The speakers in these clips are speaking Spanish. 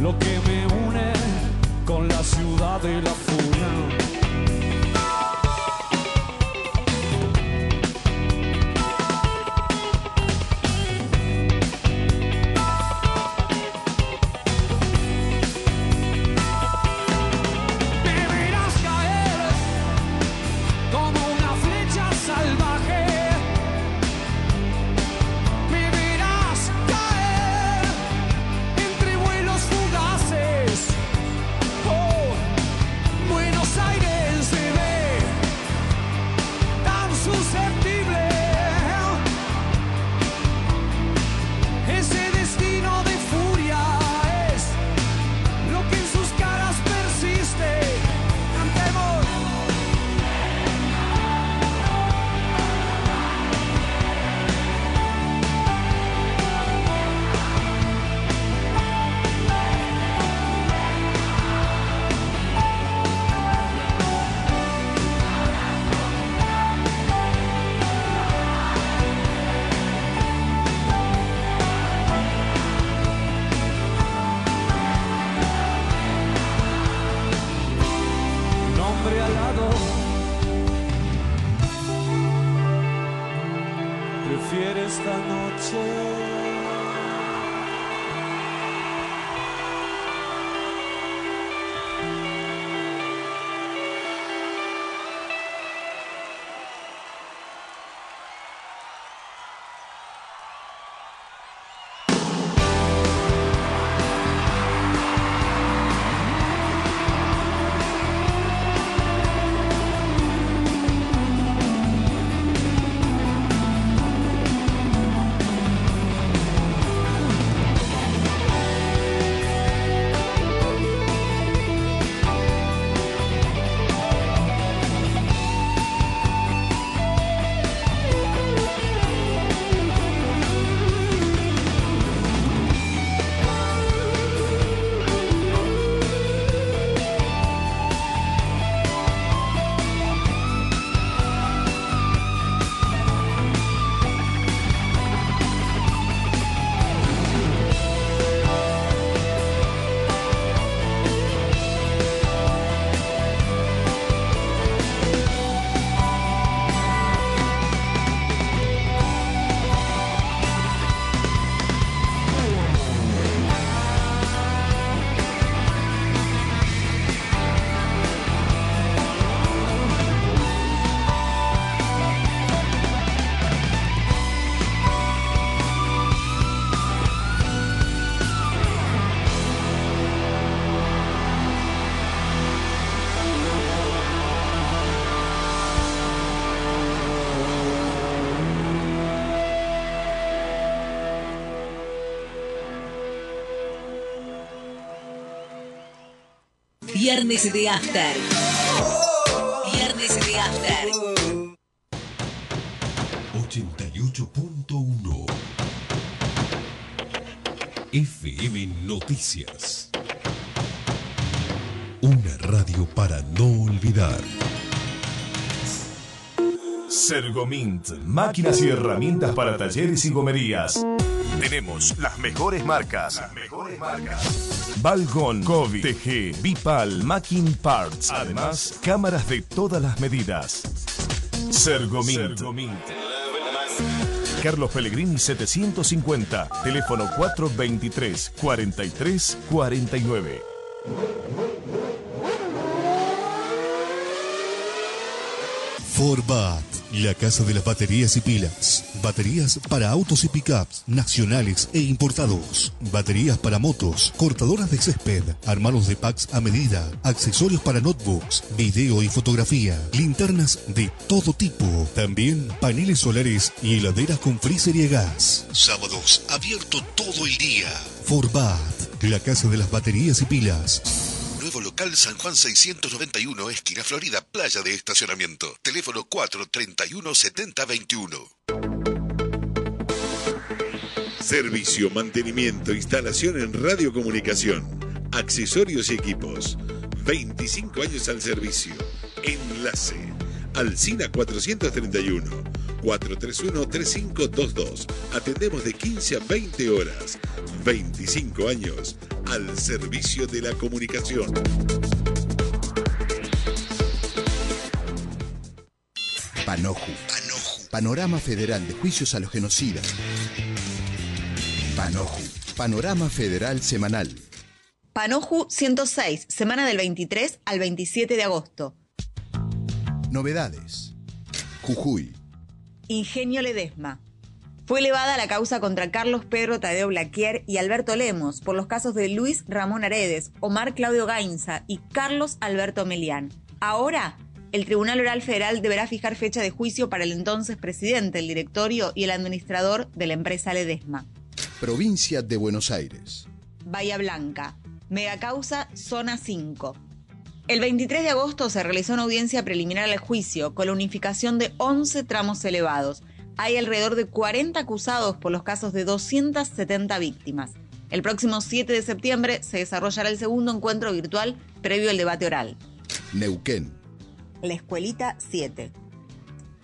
lo que me Viernes de After. Viernes de After. 88.1 FM Noticias. Una radio para no olvidar. Sergomint, máquinas y herramientas para talleres y gomerías. Tenemos las mejores marcas. Las mejores marcas. Balgon, COVID, TG, Bipal, Macking Parts. Además, cámaras de todas las medidas. Sergomint. Carlos Pellegrini 750, teléfono 423 43 49. Forbat, la casa de las baterías y pilas. Baterías para autos y pickups, nacionales e importados. Baterías para motos, cortadoras de césped, armados de packs a medida, accesorios para notebooks, video y fotografía, linternas de todo tipo. También paneles solares y heladeras con freezer y gas. Sábados, abierto todo el día. Forbat, la casa de las baterías y pilas. Local San Juan 691, esquina Florida, playa de estacionamiento. Teléfono 431 7021. Servicio, mantenimiento, instalación en radiocomunicación, accesorios y equipos. 25 años al servicio. Enlace. Alcina 431. 431-3522. Atendemos de 15 a 20 horas. 25 años al servicio de la comunicación. Panoju. Panorama Federal de Juicios a los Genocidas. Panoju. Panorama Federal Semanal. Panoju 106, semana del 23 al 27 de agosto. Novedades. Jujuy. Ingenio Ledesma. Fue elevada la causa contra Carlos Pedro Tadeo Blaquier y Alberto Lemos por los casos de Luis Ramón Aredes, Omar Claudio Gainza y Carlos Alberto Melián. Ahora, el Tribunal Oral Federal deberá fijar fecha de juicio para el entonces presidente, el directorio y el administrador de la empresa Ledesma. Provincia de Buenos Aires. Bahía Blanca. Megacausa Zona 5. El 23 de agosto se realizó una audiencia preliminar al juicio con la unificación de 11 tramos elevados. Hay alrededor de 40 acusados por los casos de 270 víctimas. El próximo 7 de septiembre se desarrollará el segundo encuentro virtual previo al debate oral. Neuquén. La Escuelita 7.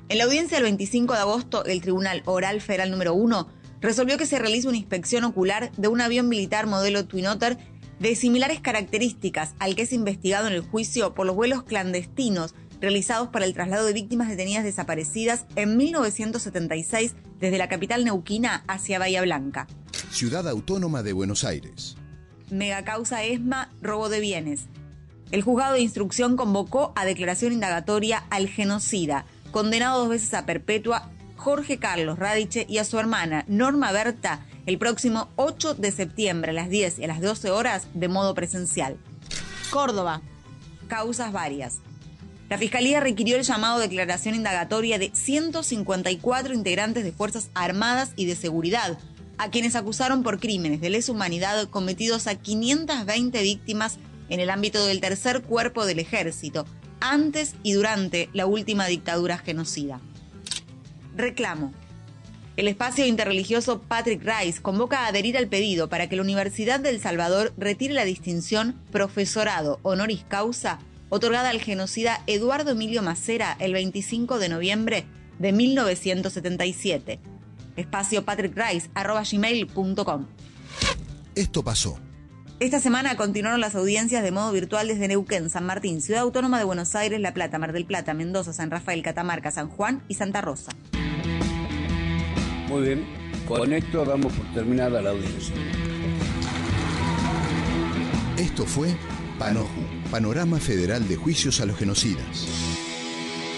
En la audiencia del 25 de agosto, el Tribunal Oral Federal número 1 resolvió que se realice una inspección ocular de un avión militar modelo Twin Otter de similares características al que es investigado en el juicio por los vuelos clandestinos realizados para el traslado de víctimas detenidas desaparecidas en 1976 desde la capital neuquina hacia Bahía Blanca. Ciudad Autónoma de Buenos Aires. Megacausa ESMA, robo de bienes. El juzgado de instrucción convocó a declaración indagatoria al genocida, condenado dos veces a perpetua, Jorge Carlos Radiche y a su hermana Norma Berta el próximo 8 de septiembre a las 10 y a las 12 horas de modo presencial. Córdoba. Causas varias. La Fiscalía requirió el llamado de declaración indagatoria de 154 integrantes de Fuerzas Armadas y de Seguridad, a quienes acusaron por crímenes de lesa humanidad cometidos a 520 víctimas en el ámbito del tercer cuerpo del ejército, antes y durante la última dictadura genocida. Reclamo. El espacio interreligioso Patrick Rice convoca a adherir al pedido para que la Universidad del Salvador retire la distinción Profesorado Honoris Causa otorgada al genocida Eduardo Emilio Macera el 25 de noviembre de 1977. Espacio patrickrice.gmail.com Esto pasó. Esta semana continuaron las audiencias de modo virtual desde Neuquén, San Martín, Ciudad Autónoma de Buenos Aires, La Plata, Mar del Plata, Mendoza, San Rafael, Catamarca, San Juan y Santa Rosa. Muy bien, con esto damos por terminada la audiencia. Esto fue Panoju, Panorama Federal de Juicios a los Genocidas.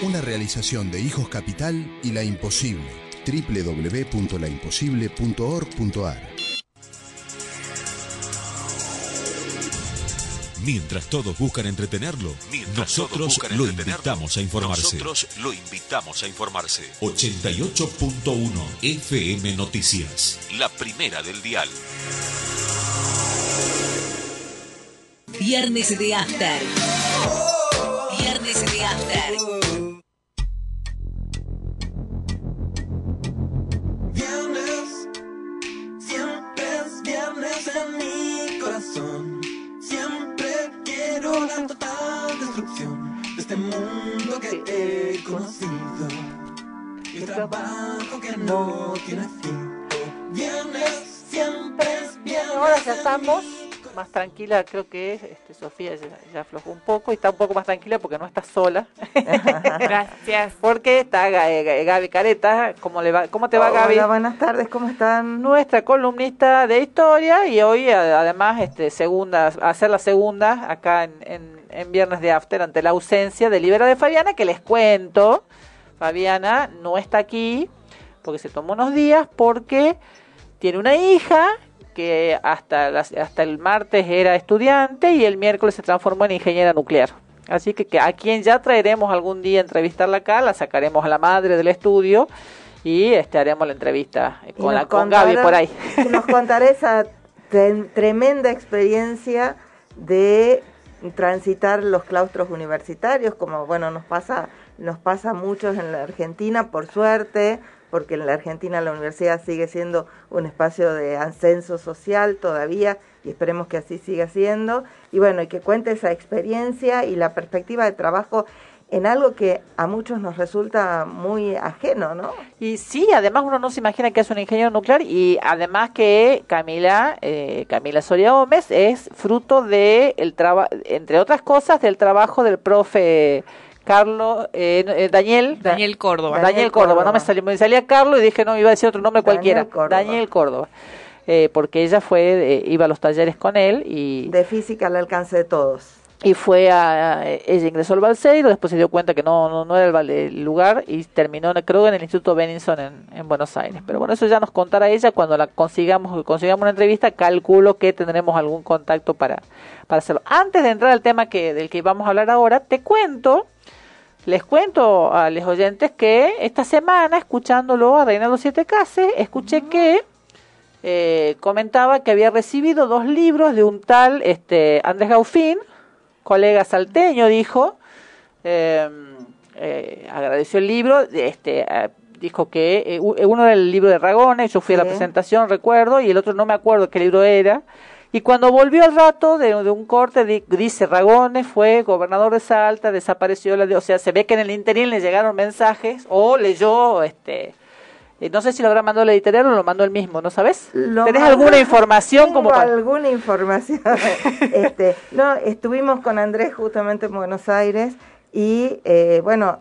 Una realización de Hijos Capital y La Imposible, www.laimposible.org.ar. Mientras todos buscan entretenerlo, nosotros lo invitamos a informarse. Nosotros lo invitamos a informarse. 88.1 FM Noticias. La primera del dial. Viernes de After. Viernes de After. Viernes, siempre es viernes en mi corazón. Siempre quiero la total destrucción de este mundo que he conocido. Y el trabajo que no tiene fin. Viernes, siempre es viernes. Ahora ya estamos más tranquila, creo que es. Este, Sofía ya, ya, aflojó un poco y está un poco más tranquila porque no está sola. Gracias. Porque está Gaby Careta. ¿Cómo, le va? ¿Cómo te va, Hola, Gaby? buenas tardes, ¿cómo están? Nuestra columnista de historia y hoy además este segunda hacer la segunda acá en, en, en Viernes de After ante la ausencia de Libera de Fabiana, que les cuento. Fabiana no está aquí porque se tomó unos días porque tiene una hija que hasta, las, hasta el martes era estudiante y el miércoles se transformó en ingeniera nuclear. Así que, que, a quien ya traeremos algún día a entrevistarla acá, la sacaremos a la madre del estudio y este, haremos la entrevista con, la, con Gaby por ahí. Nos contará esa tremenda experiencia de transitar los claustros universitarios, como bueno nos pasa, nos pasa a muchos en la Argentina, por suerte, porque en la Argentina la universidad sigue siendo un espacio de ascenso social todavía y esperemos que así siga siendo. Y bueno, y que cuente esa experiencia y la perspectiva de trabajo en algo que a muchos nos resulta muy ajeno, ¿no? Y sí, además uno no se imagina que es un ingeniero nuclear y además que Camila, eh, Camila Soria Gómez es fruto de el trabajo, entre otras cosas, del trabajo del profe Carlos, eh, eh, Daniel, Daniel Córdoba. Daniel, Córdoba. no me salió, me salía Carlos y dije no, iba a decir otro nombre Daniel cualquiera, Córdoba. Daniel Córdoba. Eh, porque ella fue, eh, iba a los talleres con él y De física al alcance de todos. y fue a, a- ella ingresó al Balseiro, después se dio cuenta que no, no, no era el, el lugar y terminó creo que en el Instituto Benninson en, en Buenos Aires. Pero bueno, eso ya nos contará ella cuando la consigamos, consigamos una entrevista, calculo que tendremos algún contacto para, para hacerlo. Antes de entrar al tema que, del que vamos a hablar ahora, te cuento, les cuento a los oyentes que esta semana, escuchándolo a Reinaldo Siete Case, escuché que eh, comentaba que había recibido dos libros de un tal este, Andrés Gaufín, colega salteño, dijo, eh, eh, agradeció el libro, este, eh, dijo que eh, uno era el libro de Ragones, yo fui a la presentación, recuerdo, y el otro no me acuerdo qué libro era. Y cuando volvió al rato de, de un corte, di- dice Ragones fue gobernador de Salta, desapareció, la, o sea, se ve que en el interín le llegaron mensajes o leyó, este, no sé si lo habrá mandado el editorial o lo mandó él mismo, ¿no sabes? Lo ¿Tenés mandó- alguna información Tengo como para... alguna información. este, no, estuvimos con Andrés justamente en Buenos Aires y eh, bueno,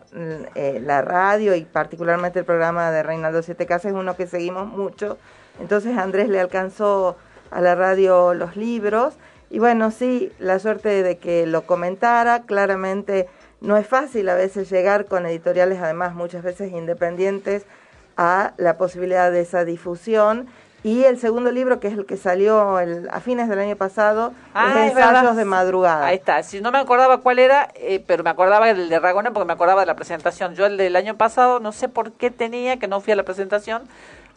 eh, la radio y particularmente el programa de Reinaldo Siete Casas es uno que seguimos mucho. Entonces Andrés le alcanzó a la radio los libros y bueno, sí, la suerte de que lo comentara, claramente no es fácil a veces llegar con editoriales además muchas veces independientes a la posibilidad de esa difusión. Y el segundo libro, que es el que salió el- a fines del año pasado, Ah, es verdad. De Madrugada. Ahí está. Si no me acordaba cuál era, eh, pero me acordaba del de Ragones porque me acordaba de la presentación. Yo el del año pasado no sé por qué tenía, que no fui a la presentación,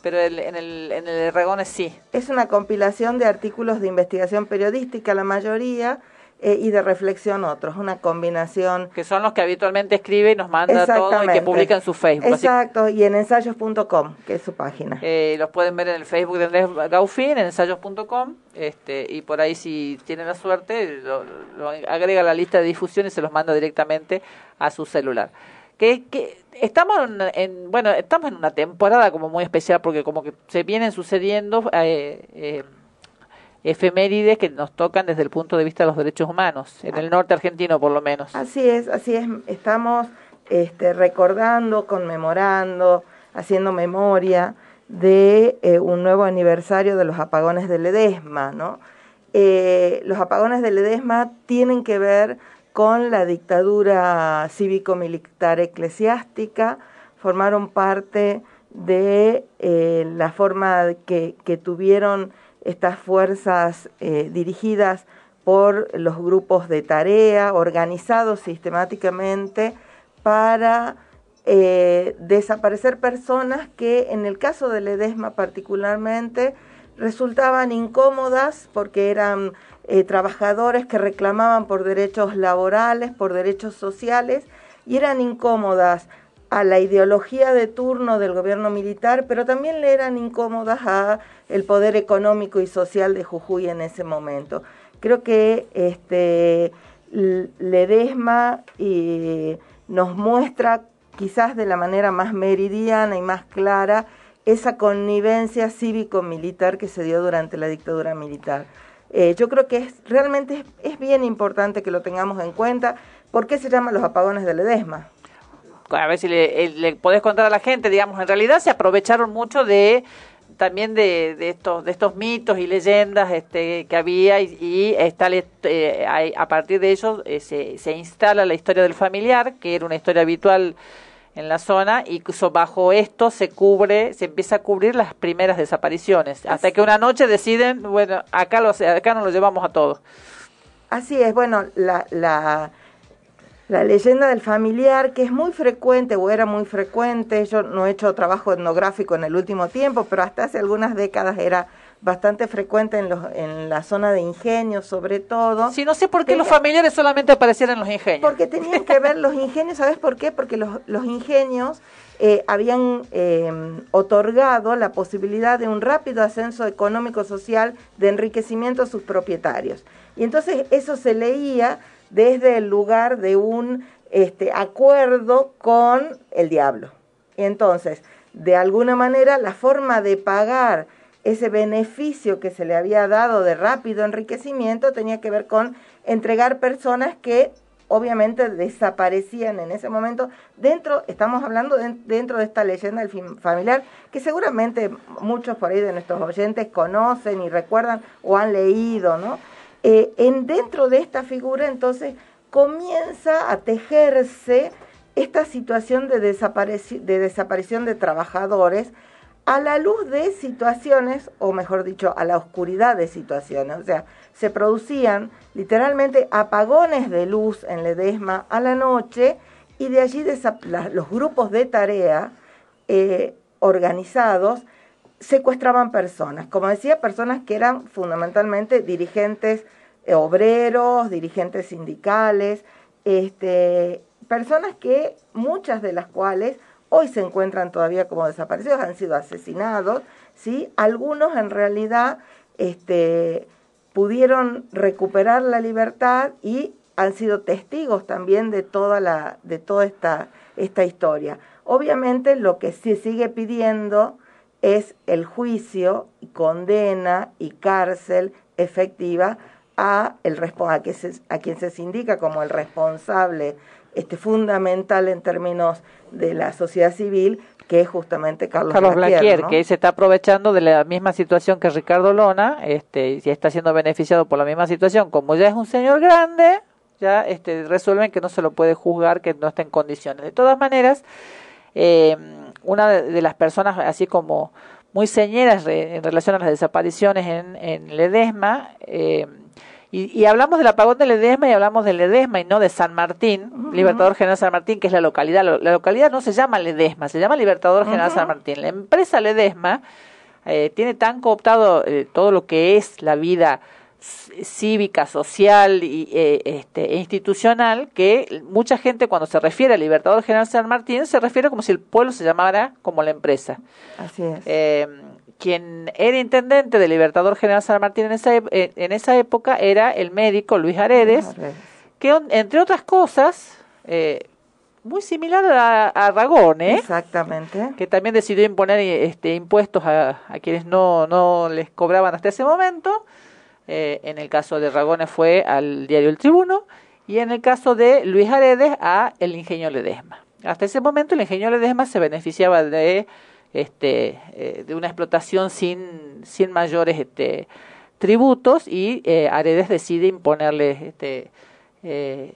pero el- en, el, en el de Ragones sí. Es una compilación de artículos de investigación periodística, la mayoría, eh, y de reflexión otros, una combinación. Que son los que habitualmente escribe y nos manda todo y que publica en su Facebook. Así Exacto, y en ensayos.com, que es su página. Eh, los pueden ver en el Facebook de Andrés Gaufín, en ensayos.com, este, y por ahí si tienen la suerte, lo, lo agrega a la lista de difusión y se los manda directamente a su celular. Que, estamos en, en- bueno, estamos en una temporada como muy especial porque como que se vienen sucediendo eh, eh, efemérides que nos tocan desde el punto de vista de los derechos humanos, en el norte argentino por lo menos. Así es, así es. Estamos este, recordando, conmemorando, haciendo memoria de eh, un nuevo aniversario de los apagones de Ledesma, ¿no? Los apagones de Ledesma tienen que ver con la dictadura cívico-militar eclesiástica, formaron parte de eh, la forma que, que tuvieron estas fuerzas eh, dirigidas por los grupos de tarea, organizados sistemáticamente para eh, desaparecer personas que en el caso de Ledesma particularmente resultaban incómodas porque eran eh, trabajadores que reclamaban por derechos laborales, por derechos sociales y eran incómodas a la ideología de turno del gobierno militar, pero también le eran incómodas a el poder económico y social de Jujuy en ese momento. Creo que este Ledesma eh, nos muestra quizás de la manera más meridiana y más clara esa connivencia cívico-militar que se dio durante la dictadura militar. Eh, yo creo que es realmente es, bien importante que lo tengamos en cuenta. ¿Por qué se llaman los apagones de Ledesma? a ver si le, eh, le podés contar a la gente, digamos, en realidad se aprovecharon mucho de también de, de estos de estos mitos y leyendas este, que había y, y eh, a partir de ellos eh, se, se instala la historia del familiar, que era una historia habitual en la zona y bajo esto se cubre, se empieza a cubrir las primeras desapariciones, hasta que una noche deciden, bueno, acá, lo, acá nos lo llevamos a todos. Así es, bueno, la, la, la leyenda del familiar, que es muy frecuente o era muy frecuente, yo no he hecho trabajo etnográfico en el último tiempo, pero hasta hace algunas décadas era bastante frecuente en, los, en la zona de ingenios, sobre todo. Sí, no sé por qué los familiares solamente aparecieran en los ingenios. Porque tenían que ver los ingenios, ¿sabes por qué? Porque los, los ingenios eh, habían eh, otorgado la posibilidad de un rápido ascenso económico-social de enriquecimiento a sus propietarios. Y entonces eso se leía desde el lugar de un este, acuerdo con el diablo. Entonces, de alguna manera, la forma de pagar ese beneficio que se le había dado de rápido enriquecimiento tenía que ver con entregar personas que obviamente desaparecían en ese momento dentro, estamos hablando dentro de esta leyenda del familiar que seguramente muchos por ahí de nuestros oyentes conocen y recuerdan o han leído, ¿no? Eh, en dentro de esta figura entonces comienza a tejerse esta situación de, de desaparición de trabajadores a la luz de situaciones, o mejor dicho, a la oscuridad de situaciones. O sea, se producían literalmente apagones de luz en Ledesma a la noche y de allí los grupos de tarea eh, organizados secuestraban personas. Como decía, personas que eran fundamentalmente dirigentes eh, obreros, dirigentes sindicales, este, personas que muchas de las cuales hoy se encuentran todavía como desaparecidos, han sido asesinados, ¿sí? Algunos en realidad este, pudieron recuperar la libertad y han sido testigos también de toda, la, de toda esta, esta historia. Obviamente lo que se sigue pidiendo es el juicio, condena y cárcel efectiva a, el, a, a quien se indica como el responsable este, fundamental en términos de la sociedad civil, que es justamente Carlos, Carlos Blaquier, que se está aprovechando de la misma situación que Ricardo Lona, este, y está siendo beneficiado por la misma situación. Como ya es un señor grande, ya este, resuelven que no se lo puede juzgar, que no está en condiciones. De todas maneras, eh, una de las personas, así como muy señeras en relación a las desapariciones en, en Ledesma, eh, y, hablamos del apagón de Ledesma y hablamos de Ledesma y no de San Martín, Libertador General San Martín, que es la localidad. La localidad no se llama Ledesma, se llama Libertador General San Martín. La empresa Ledesma eh, tiene tan cooptado eh, todo lo que es la vida cívica, social y, eh, este, e institucional que mucha gente cuando se refiere a Libertador General San Martín se refiere como si el pueblo se llamara como la empresa. Así es quien era intendente del Libertador General San Martín en esa, en esa época era el médico Luis Aredes, que entre otras cosas, eh, muy similar a, a Ragón, ¿eh? Exactamente. Que también decidió imponer este, impuestos a, a quienes no, no les cobraban hasta ese momento. Eh, en el caso de Ragones fue al diario El Tribuno y en el caso de Luis Aredes a el ingenio Ledesma. Hasta ese momento el ingenio Ledesma se beneficiaba de este, eh, de una explotación sin, sin mayores este, tributos y eh, Aredes decide imponerle este, eh,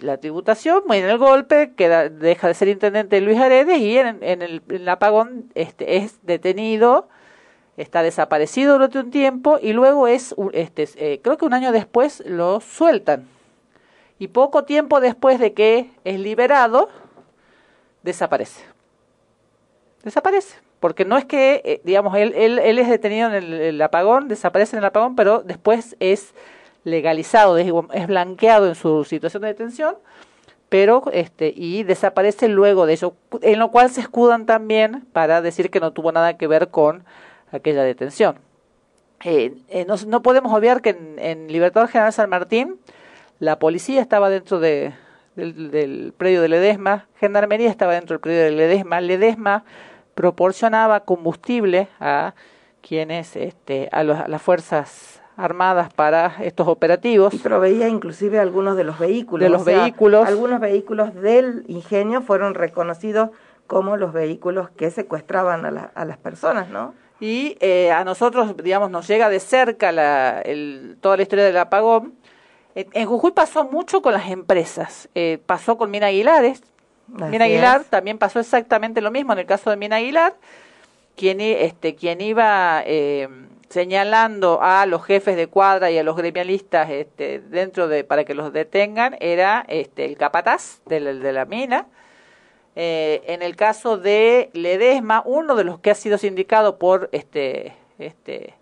la tributación, en el golpe queda, deja de ser intendente Luis Aredes y en, el, apagón este, es detenido, está desaparecido durante un tiempo y luego es, este, creo que un año después lo sueltan. Y poco tiempo después de que es liberado, desaparece desaparece. Porque no es que, eh, digamos, él, él, él, es detenido en el, apagón, desaparece en el apagón, pero después es legalizado, es, blanqueado en su situación de detención, pero este y desaparece luego de eso, en lo cual se escudan también para decir que no tuvo nada que ver con aquella detención. Eh, eh, no, no, podemos obviar que en, en Libertador General San Martín la policía estaba dentro de, del, del predio de Ledesma, Gendarmería estaba dentro del predio de Ledesma, Ledesma proporcionaba combustible a quienes, este, a, las fuerzas armadas para estos operativos. Y proveía inclusive algunos de los vehículos. De los vehículos. Algunos vehículos del ingenio fueron reconocidos como los vehículos que secuestraban a, a las personas, ¿no? Y eh, a nosotros, digamos, nos llega de cerca la, el, toda la historia del apagón. En, Jujuy pasó mucho con las empresas. Eh, pasó con Mina Aguilares, Mina Aguilar también pasó exactamente lo mismo. En el caso de Mina Aguilar, quien, este, quien iba eh, señalando a los jefes de cuadra y a los gremialistas este, dentro de para que los detengan era este, el capataz de la, de la mina. Eh, en el caso de Ledesma, uno de los que ha sido sindicado por este, este,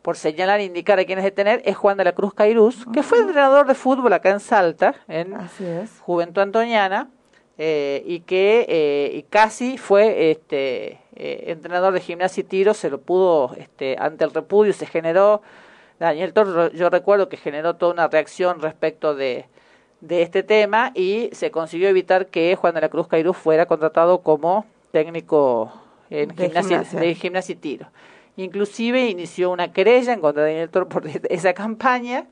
por señalar e indicar a quienes detener es Juan de la Cruz Cairús, que fue entrenador de fútbol acá en Salta, en Juventud Antoniana, eh, y que eh, y casi fue este eh, entrenador de gimnasia y tiro, se lo pudo, este, ante el repudio se generó, Daniel Toro, yo recuerdo que generó toda una reacción respecto de, de este tema y se consiguió evitar que Juan de la Cruz Cairú fuera contratado como técnico en De gimnasia, gimnasia. de gimnasia y tiro. Inclusive inició una querella en contra de Daniel Toro por esa campaña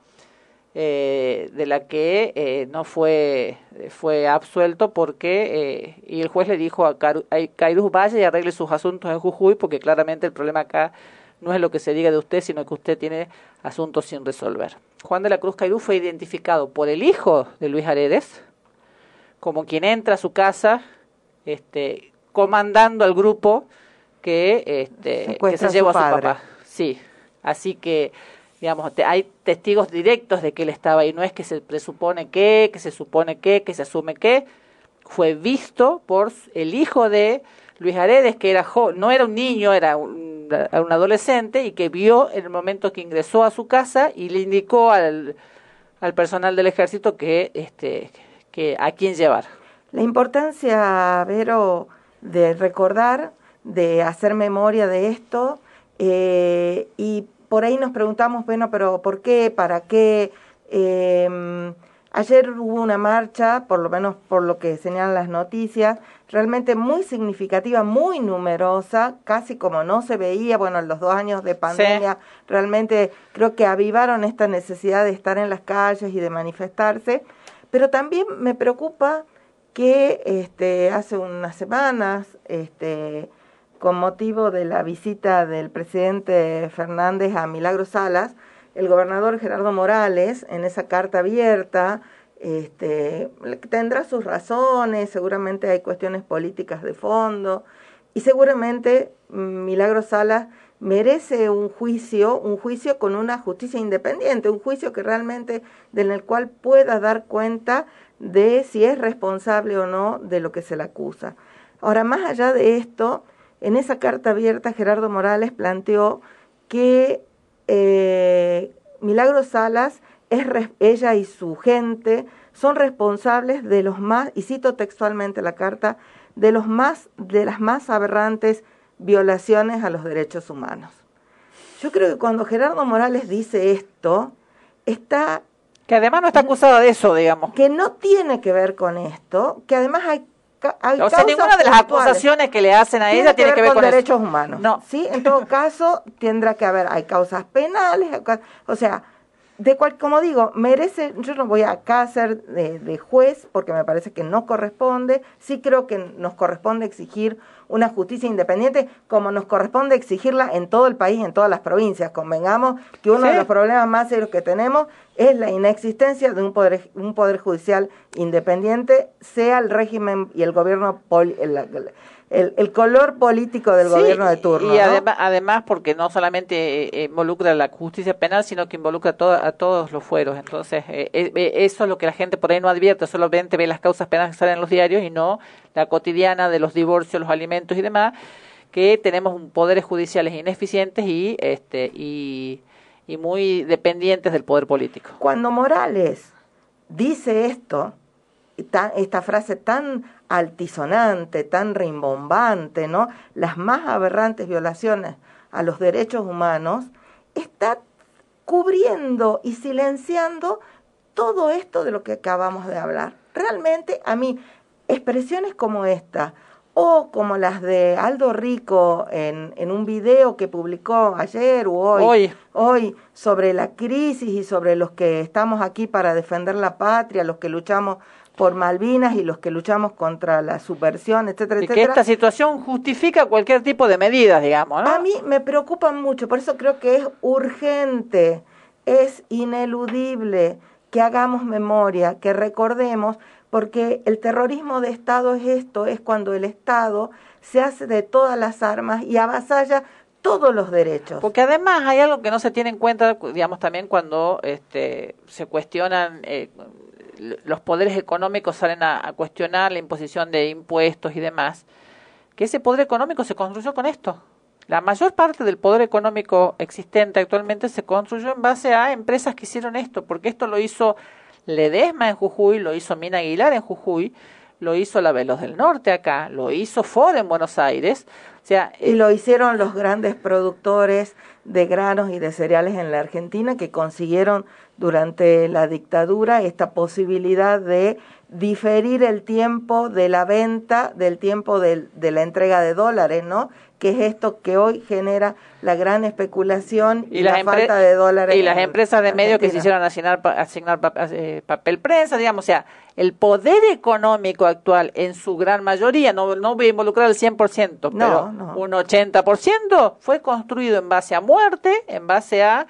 eh, de la que eh, no fue fue absuelto porque eh, y el juez le dijo a, Caru- a Cairuz vaya y arregle sus asuntos en Jujuy porque claramente el problema acá no es lo que se diga de usted sino que usted tiene asuntos sin resolver. Juan de la Cruz Cairuz fue identificado por el hijo de Luis Aredes como quien entra a su casa este comandando al grupo que este que se llevó a su, papá. Sí, así que digamos te- hay testigos directos de que él estaba ahí. No es que se presupone que, que se supone que, que se asume que. Fue visto por el hijo de Luis Aredes, que era jo- no era un niño, era un, adolescente y que vio en el momento que ingresó a su casa y le indicó al, al personal del ejército que este que a quién llevar. La importancia, Vero, de recordar, de hacer memoria de esto, eh, y por ahí nos preguntamos, bueno, pero ¿por qué? ¿Para qué? Eh, ayer hubo una marcha, por lo menos por lo que señalan las noticias, realmente muy significativa, muy numerosa, casi como no se veía, bueno, en los dos años de pandemia, realmente creo que avivaron esta necesidad de estar en las calles y de manifestarse, pero también me preocupa que este, hace unas semanas, este, con motivo de la visita del presidente Fernández a Milagro Salas, el gobernador Gerardo Morales, en esa carta abierta, este, tendrá sus razones, seguramente hay cuestiones políticas de fondo, y seguramente Milagro Salas merece un juicio, un juicio con una justicia independiente, un juicio que realmente, en el cual pueda dar cuenta de si es responsable o no de lo que se le acusa. Ahora, más allá de esto, en esa carta abierta Gerardo Morales planteó que eh, Milagro Salas, es ella y su gente son responsables de los más, y cito textualmente la carta, de los más, de las más aberrantes violaciones a los derechos humanos. Yo creo que cuando Gerardo Morales dice esto, está Que además no está acusado de eso, digamos. que no tiene que ver con esto, que además hay, hay O sea, ninguna de las acusaciones que le hacen a ella tiene que ver con, eso. derechos humanos. No. Sí, en todo caso tendrá que haber, hay causas penales, o sea, de cual, como digo, merece, yo no voy acá a ser de, de juez porque me parece que no corresponde, sí creo que nos corresponde exigir una justicia independiente como nos corresponde exigirla en todo el país, en todas las provincias. Convengamos que uno de los problemas más serios que tenemos es la inexistencia de un poder, un poder judicial independiente, sea el régimen y el gobierno, poli- el, el, el color político del Sí, gobierno de turno. Y ¿no? además, además porque no solamente eh, involucra la justicia penal, sino que involucra a, to- a todos los fueros. Entonces, eh, eh, eso es lo que la gente por ahí no advierte, solamente ve las causas penales que salen en los diarios y no la cotidiana de los divorcios, los alimentos y demás, que tenemos un poderes judiciales ineficientes y, este, y, y muy dependientes del poder político. Cuando Morales dice esto, esta frase tan altisonante, tan rimbombante, ¿no? Las más aberrantes violaciones a los derechos humanos, está cubriendo y silenciando todo esto de lo que acabamos de hablar. Realmente a mí, expresiones como esta, o como las de Aldo Rico en, en un video que publicó ayer o hoy, Hoy. hoy sobre la crisis y sobre los que estamos aquí para defender la patria, los que luchamos por Malvinas y los que luchamos contra la subversión, etcétera, Y que etcétera. esta situación justifica cualquier tipo de medidas, digamos, ¿no? A mí me preocupan mucho, por eso creo que es urgente, es ineludible que hagamos memoria, que recordemos, porque el terrorismo de Estado es esto, es cuando el Estado se hace de todas las armas y avasalla todos los derechos. Porque además hay algo que no se tiene en cuenta, digamos, también cuando este, se cuestionan, eh, los poderes económicos salen a cuestionar la imposición de impuestos y demás, que ese poder económico se construyó con esto. La mayor parte del poder económico existente actualmente se construyó en base a empresas que hicieron esto, porque esto lo hizo Ledesma en Jujuy, lo hizo Mina Aguilar en Jujuy, lo hizo la Velos del Norte acá, lo hizo Ford en Buenos Aires. O sea, Y lo hicieron los grandes productores de granos y de cereales en la Argentina que consiguieron durante la dictadura esta posibilidad de diferir el tiempo de la venta del tiempo de la entrega de dólares, ¿no? Que es esto que hoy genera la gran especulación y, la falta de dólares. Y las empresas de medios que se hicieron asignar, asignar eh, papel prensa, digamos, o sea, el poder económico actual en su gran mayoría, no, no voy a involucrar el 100%, pero un 80% fue construido en base a muerte, en base a...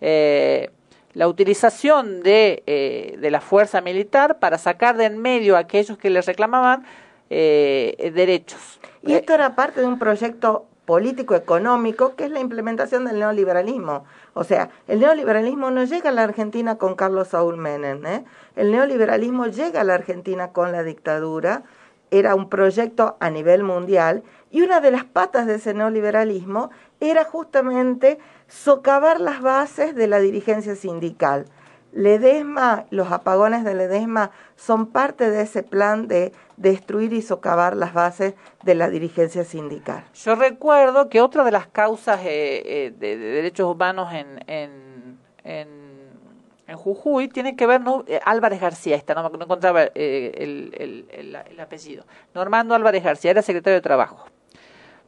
Eh, la utilización de, eh, de, la fuerza militar para sacar de en medio a aquellos que les reclamaban eh, derechos. Y esto era parte de un proyecto político económico que es la implementación del neoliberalismo. O sea, el neoliberalismo no llega a la Argentina con Carlos Saúl Menem, ¿eh? el neoliberalismo llega a la Argentina con la dictadura, era un proyecto a nivel mundial y una de las patas de ese neoliberalismo era justamente socavar las bases de la dirigencia sindical. Ledesma, los apagones de Ledesma son parte de ese plan de destruir y socavar las bases de la dirigencia sindical. Yo recuerdo que otra de las causas eh, eh, de, derechos humanos en, en, en, Jujuy tiene que ver, no, eh, Álvarez García, esta, no, no encontraba el, el, el apellido, Normando Álvarez García, era secretario de Trabajo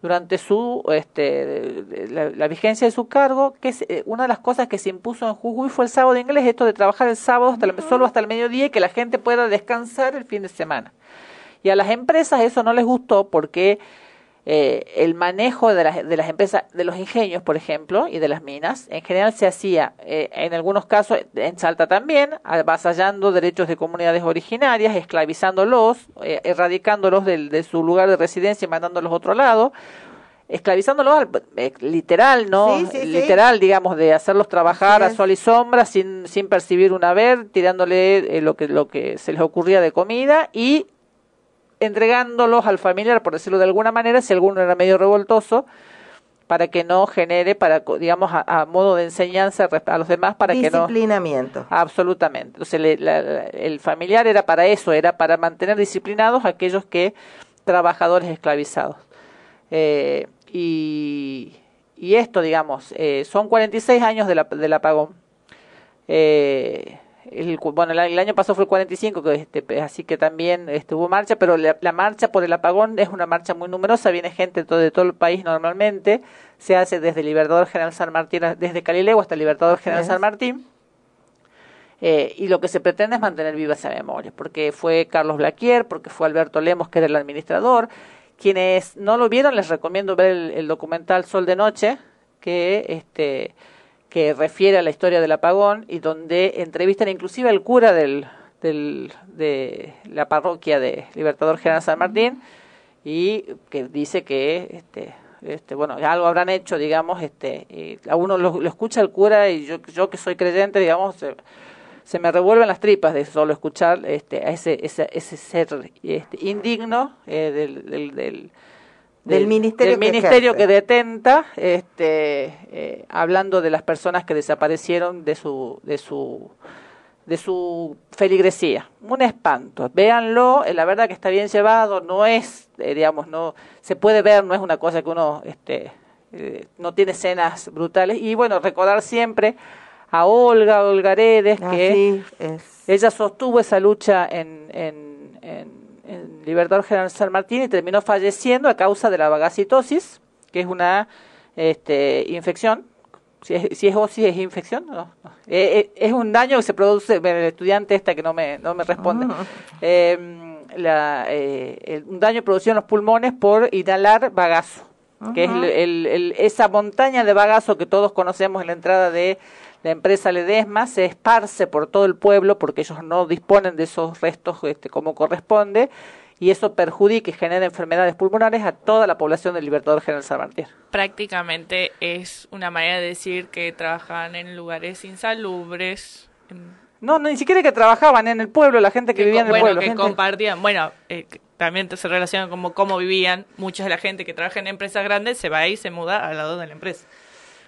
durante su este, la, vigencia de su cargo, que es, eh, una de las cosas que se impuso en Jujuy fue el sábado inglés, esto de trabajar el sábado hasta el, solo hasta el mediodía y que la gente pueda descansar el fin de semana. Y a las empresas eso no les gustó porque eh, el manejo de las, de las empresas, de los ingenios, por ejemplo, y de las minas, en general se hacía, eh, en algunos casos, en Salta también, avasallando derechos de comunidades originarias, esclavizándolos, eh, erradicándolos de, su lugar de residencia y mandándolos a otro lado, esclavizándolos literal, ¿no? literal, digamos, de hacerlos trabajar a sol y sombra sin, sin percibir un haber, tirándole lo, que, lo que se les ocurría de comida y entregándolos al familiar, por decirlo de alguna manera, si alguno era medio revoltoso, para que no genere, para digamos, a, modo de enseñanza a los demás, para que no... Disciplinamiento. Absolutamente. Entonces, el familiar era para eso, era para mantener disciplinados aquellos que trabajadores esclavizados. Eh, y, y, esto, digamos, eh, son 46 años de la, del apagón. Eh, el, bueno, el, año pasado fue el 45, que, este, así que también estuvo marcha, pero la, marcha por el apagón es una marcha muy numerosa, viene gente de todo, de todo el país normalmente, se hace desde Libertador General San Martín, desde Calilego hasta Libertador General San Martín, eh, y lo que se pretende es mantener viva esa memoria, porque fue Carlos Blaquier, porque fue Alberto Lemos, que era el administrador, quienes no lo vieron les recomiendo ver el, el documental Sol de Noche, que este que refiere a la historia del apagón y donde entrevistan inclusive al cura del, del, de la parroquia de Libertador General San Martín y que dice que este, este bueno algo habrán hecho digamos este y a uno lo, escucha el cura y yo yo que soy creyente digamos se, me revuelven las tripas de solo escuchar este a ese ese, ese ser este, indigno eh, del, del del, ministerio, que, ministerio que, detenta, este, eh, hablando de las personas que desaparecieron de su, de su, de su feligresía. Un espanto. Véanlo, eh, la verdad que está bien llevado, no es, eh, digamos, no, se puede ver, no es una cosa que uno, este, no tiene escenas brutales. Y bueno, recordar siempre a Olga, Olga Redes, que ella sostuvo esa lucha en en Libertador General San Martín y terminó falleciendo a causa de la vagacitosis, que es una este, infección. Si es, si es es infección. No, eh, eh, es un daño que se produce, el estudiante esta que no me, no me responde. Ah. Em, la, eh, un daño producido en los pulmones por inhalar bagazo, que es el, esa montaña de bagazo que todos conocemos en la entrada de la empresa Ledesma se esparce por todo el pueblo porque ellos no disponen de esos restos este, como corresponde y eso perjudica y genera enfermedades pulmonares a toda la población del Libertador General San Martín. Prácticamente es una manera de decir que trabajan en lugares insalubres. No, ni siquiera que trabajaban en el pueblo, la gente que, vivía en el pueblo. que compartían, bueno, eh, también se relaciona con cómo vivían. Mucha de la gente que trabaja en empresas grandes se va y se muda al lado de la empresa.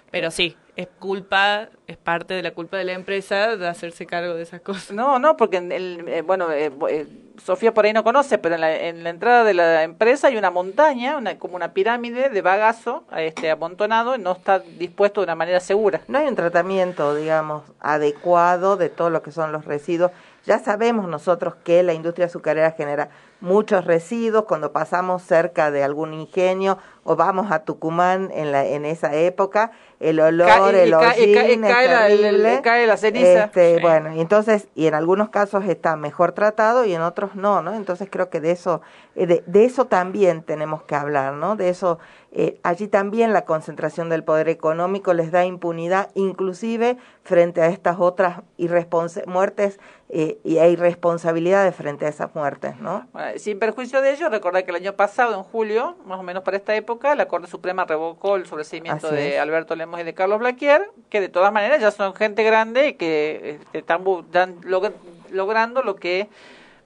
Pero sí, es culpa es parte de la culpa de la empresa de hacerse cargo de esas cosas. No, no, porque en el, eh, bueno, eh, eh, Sofía por ahí no conoce, pero en la, en la entrada de la empresa hay una montaña, una, como una pirámide de bagazo este, amontonado, y no está dispuesto de una manera segura. No hay un tratamiento, digamos, adecuado de todo lo que son los residuos. Ya sabemos nosotros que la industria azucarera genera muchos residuos cuando pasamos cerca de algún ingenio o vamos a Tucumán en, la, en esa época, el olor, el ca- hollín cae la- el- terrible. cae la ceniza. Este, Sí. Bueno, y entonces, y en algunos casos está mejor tratado y en otros no, ¿no? Entonces creo que de eso, eh, de, de eso también tenemos que hablar, ¿no? De eso, eh, allí también la concentración del poder económico les da impunidad, inclusive frente a estas otras muertes eh, y e irresponsabilidades frente a esas muertes, ¿no? Bueno, sin perjuicio de ello, recordar que el año pasado, en julio, más o menos para esta época, la Corte Suprema revocó el sobreseimiento Así de es. Alberto Lemos y de Carlos Blaquier, que de todas maneras ya son gente grande y que este, están log- logrando lo que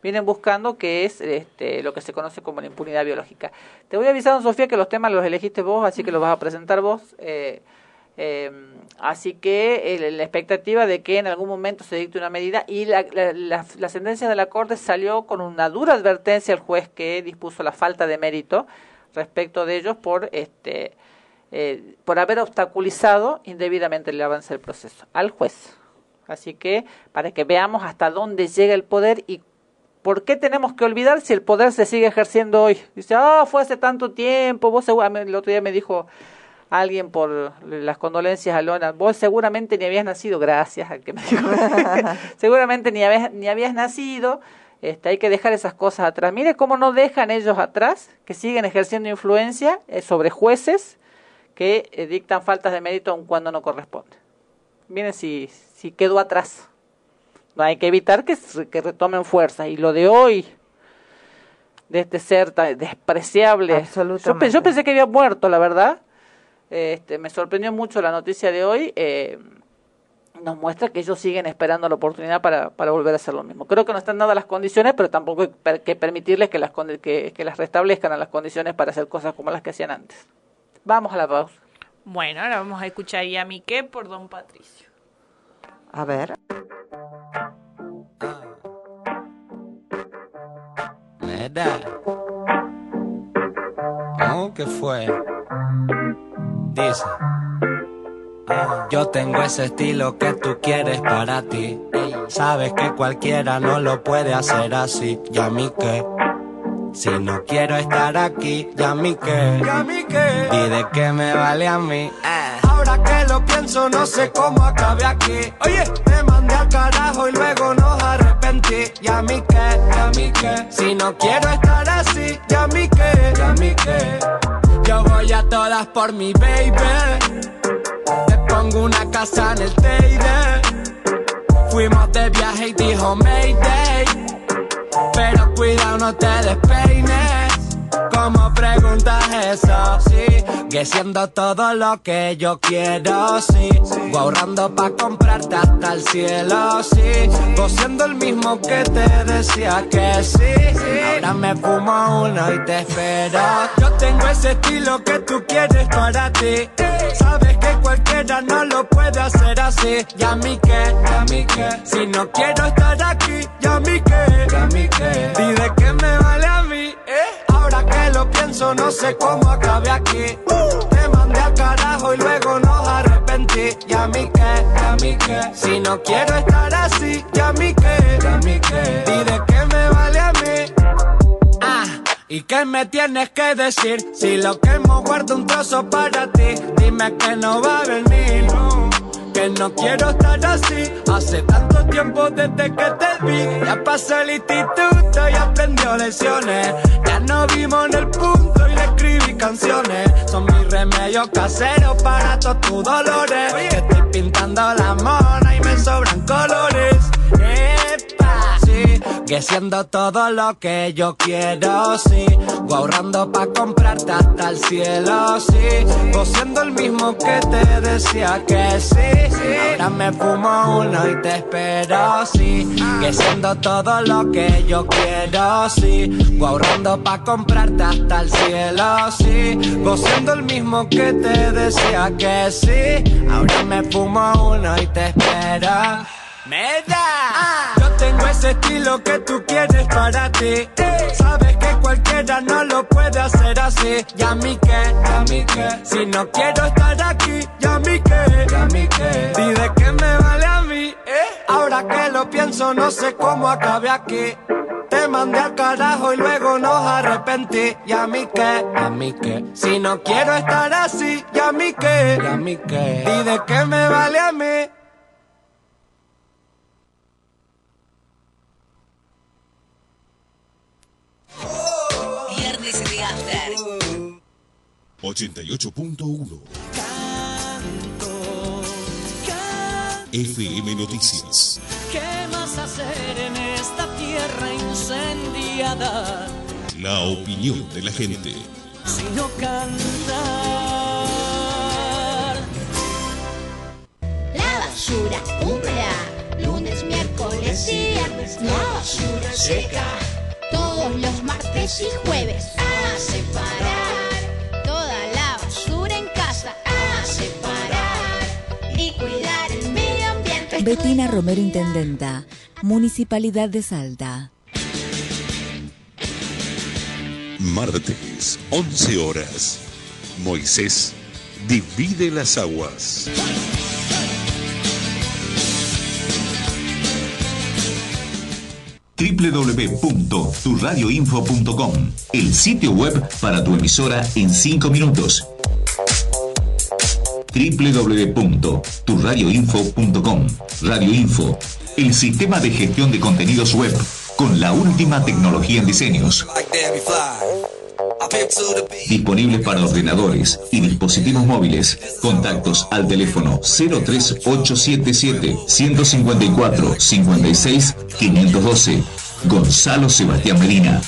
vienen buscando, que es este, lo que se conoce como la impunidad biológica. Te voy avisando, Sofía, que los temas los elegiste vos, así que los vas a presentar vos. eh, eh, así que eh, la expectativa de que en algún momento se dicte una medida y la, la, la- sentencia de la Corte salió con una dura advertencia al juez que dispuso la falta de mérito respecto de ellos por este eh, por haber obstaculizado indebidamente el avance del proceso al juez. Así que para que veamos hasta dónde llega el poder y ¿Por qué tenemos que olvidar si el poder se sigue ejerciendo hoy? Dice, ah, fue hace tanto tiempo, vos el otro día me dijo alguien por las condolencias a Lona, vos seguramente ni habías nacido, gracias al que me dijo, seguramente ni habías, ni habías nacido, este, hay que dejar esas cosas atrás. Mire cómo no dejan ellos atrás, que siguen ejerciendo influencia eh, sobre jueces que eh, dictan faltas de mérito aun cuando no corresponde. Miren si, si quedó atrás. No hay que evitar que, retomen fuerza. Y lo de hoy, de este ser tan despreciable. Yo pensé que había muerto, la verdad. Este, me sorprendió mucho la noticia de hoy. eh, nos muestra que ellos siguen esperando la oportunidad para, para volver a hacer lo mismo. Creo que no están dadas las condiciones, pero tampoco hay que permitirles que las, que, que las restablezcan a las condiciones para hacer cosas como las que hacían antes. Vamos a la pausa. Bueno, ahora vamos a escuchar a Miqué por Don Patricio. A ver. ¿qué fue? Dice. Yo tengo ese estilo que tú quieres para ti. Sabes que cualquiera no lo puede hacer así. ¿Y a mí qué? Si no quiero estar aquí, ¿y a mí qué? ¿Y a mí qué? ¿Y de qué me vale a mí? Ahora que lo pienso, no sé cómo acabé aquí. Oye, me mandé al carajo y luego nos arrepentí. ¿Y a mí qué? ¿Y a mí qué? Si no quiero estar así, ¿Y a mí qué? ¿y a mí qué? Yo voy a todas por mi baby. Te pongo una casa en el Teide. Fuimos de viaje y dijo Mayday. Pero cuidado, no te despeines. ¿Cómo preguntas eso? Sí, que siendo todo lo que yo quiero, sí. Voy ahorrando pa' comprarte hasta el cielo, sí. Vos siendo el mismo que te decía que sí. Ahora me fumo uno y te espero. Yo tengo ese estilo que tú quieres para ti. Sabes que cualquiera no lo puede hacer así. ¿Y a? ¿Y a mí qué? Si no quiero estar aquí, ¿y a mí qué? ¿Y a mí qué? ¿Y de qué me vale a mí? Ahora que lo pienso, no sé cómo acabé aquí. Te mandé al carajo y luego nos arrepentí. ¿Y a mí qué? ¿Y a mí qué? Si no quiero estar así, ¿y a mí qué? ¿Y a mí qué? ¿Y de qué me vale a mí? Ah, ¿y qué me tienes que decir? Si lo quemo guardo un trozo para ti, dime que no va a venir. Que no quiero estar así. Hace tanto tiempo desde que te vi. Ya pasó el instituto y aprendió lecciones. Ya no vimos en el punto y le escribí canciones. Son mis remedios caseros para todos tus dolores. Estoy pintando la mona y me sobran colores. Que siendo todo lo que yo quiero, sí. Ahorrando pa' comprarte hasta el cielo, sí. Vos siendo el mismo que te decía que sí. Ahora me fumo uno y te espero, sí. Que siendo todo lo que yo quiero, sí. Ahorrando pa' comprarte hasta el cielo, sí. Vos siendo el mismo que te decía que sí. Ahora me fumo uno y te espero. Me da. Yo tengo ese estilo que tú quieres para ti. Sabes que cualquiera no lo puede hacer así. Y a mí que, a mí que. Si no quiero estar aquí, y a mí que, a mí que. Dime que me vale a mí. Ahora que lo pienso, no sé cómo acabé aquí. Te mandé al carajo y luego nos arrepentí. Y a mí que, y a mí que. Si no quiero estar así, y a mí que, y a mí que. ¿Y de qué me vale a mí? 88.1 FM Noticias. ¿Qué más hacer en esta tierra incendiada? La opinión de la gente. Sino cantar. La basura húmeda, lunes, miércoles y viernes. La basura seca, todos los martes y jueves. A separar Betina Romero Intendenta, Municipalidad de Salta. Martes, 11 horas. Moisés divide las aguas. www.turradioinfo.com, el sitio web para tu emisora en 5 minutos. www.turradioinfo.com, Radio Info, el sistema de gestión de contenidos web con la última tecnología en diseños. Disponibles para ordenadores y dispositivos móviles. Contactos al teléfono 03877 154 56 512. Gonzalo Sebastián Medina.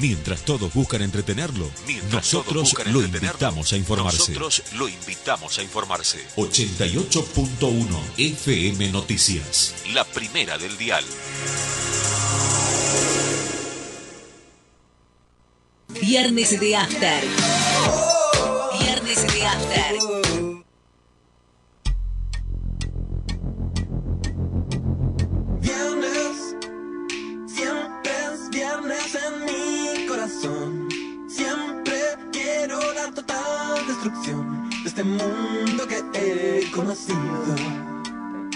Mientras todos buscan entretenerlo, nosotros lo invitamos a informarse. Nosotros lo invitamos a informarse. 88.1 FM Noticias. La primera del dial. Viernes de After. Viernes de After. Corazón. Siempre quiero la total destrucción de este mundo que he conocido.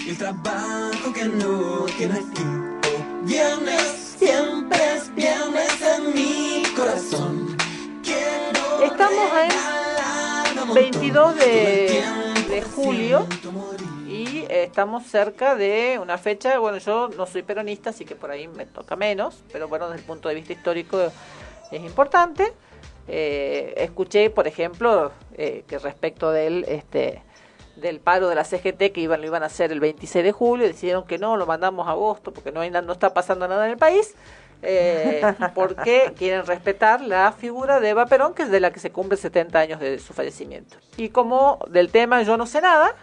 El trabajo que no tiene fin. Oh, viernes, siempre es viernes en mi corazón. Quiero Estamos en 22 de, de julio y eh, estamos cerca de una fecha, bueno, yo no soy peronista, así que por ahí me toca menos, pero bueno, desde el punto de vista histórico es importante. Eh, escuché, por ejemplo, eh, que respecto del este del paro de la CGT que iban lo iban a hacer el 26 de julio, decidieron que no, lo mandamos a agosto porque no hay no está pasando nada en el país. eh, porque quieren respetar la figura de Eva Perón, que es de la que se cumple 70 años de su fallecimiento. Y como del tema yo no sé nada,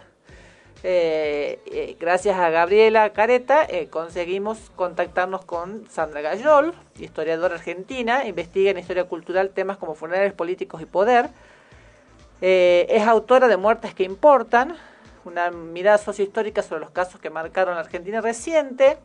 eh, eh, gracias a Gabriela Careta eh, conseguimos contactarnos con Sandra Gayol, historiadora argentina, investiga en historia cultural temas como funerales políticos y poder. Es autora de Muertes que Importan, una mirada sociohistórica sobre los casos que marcaron la Argentina reciente.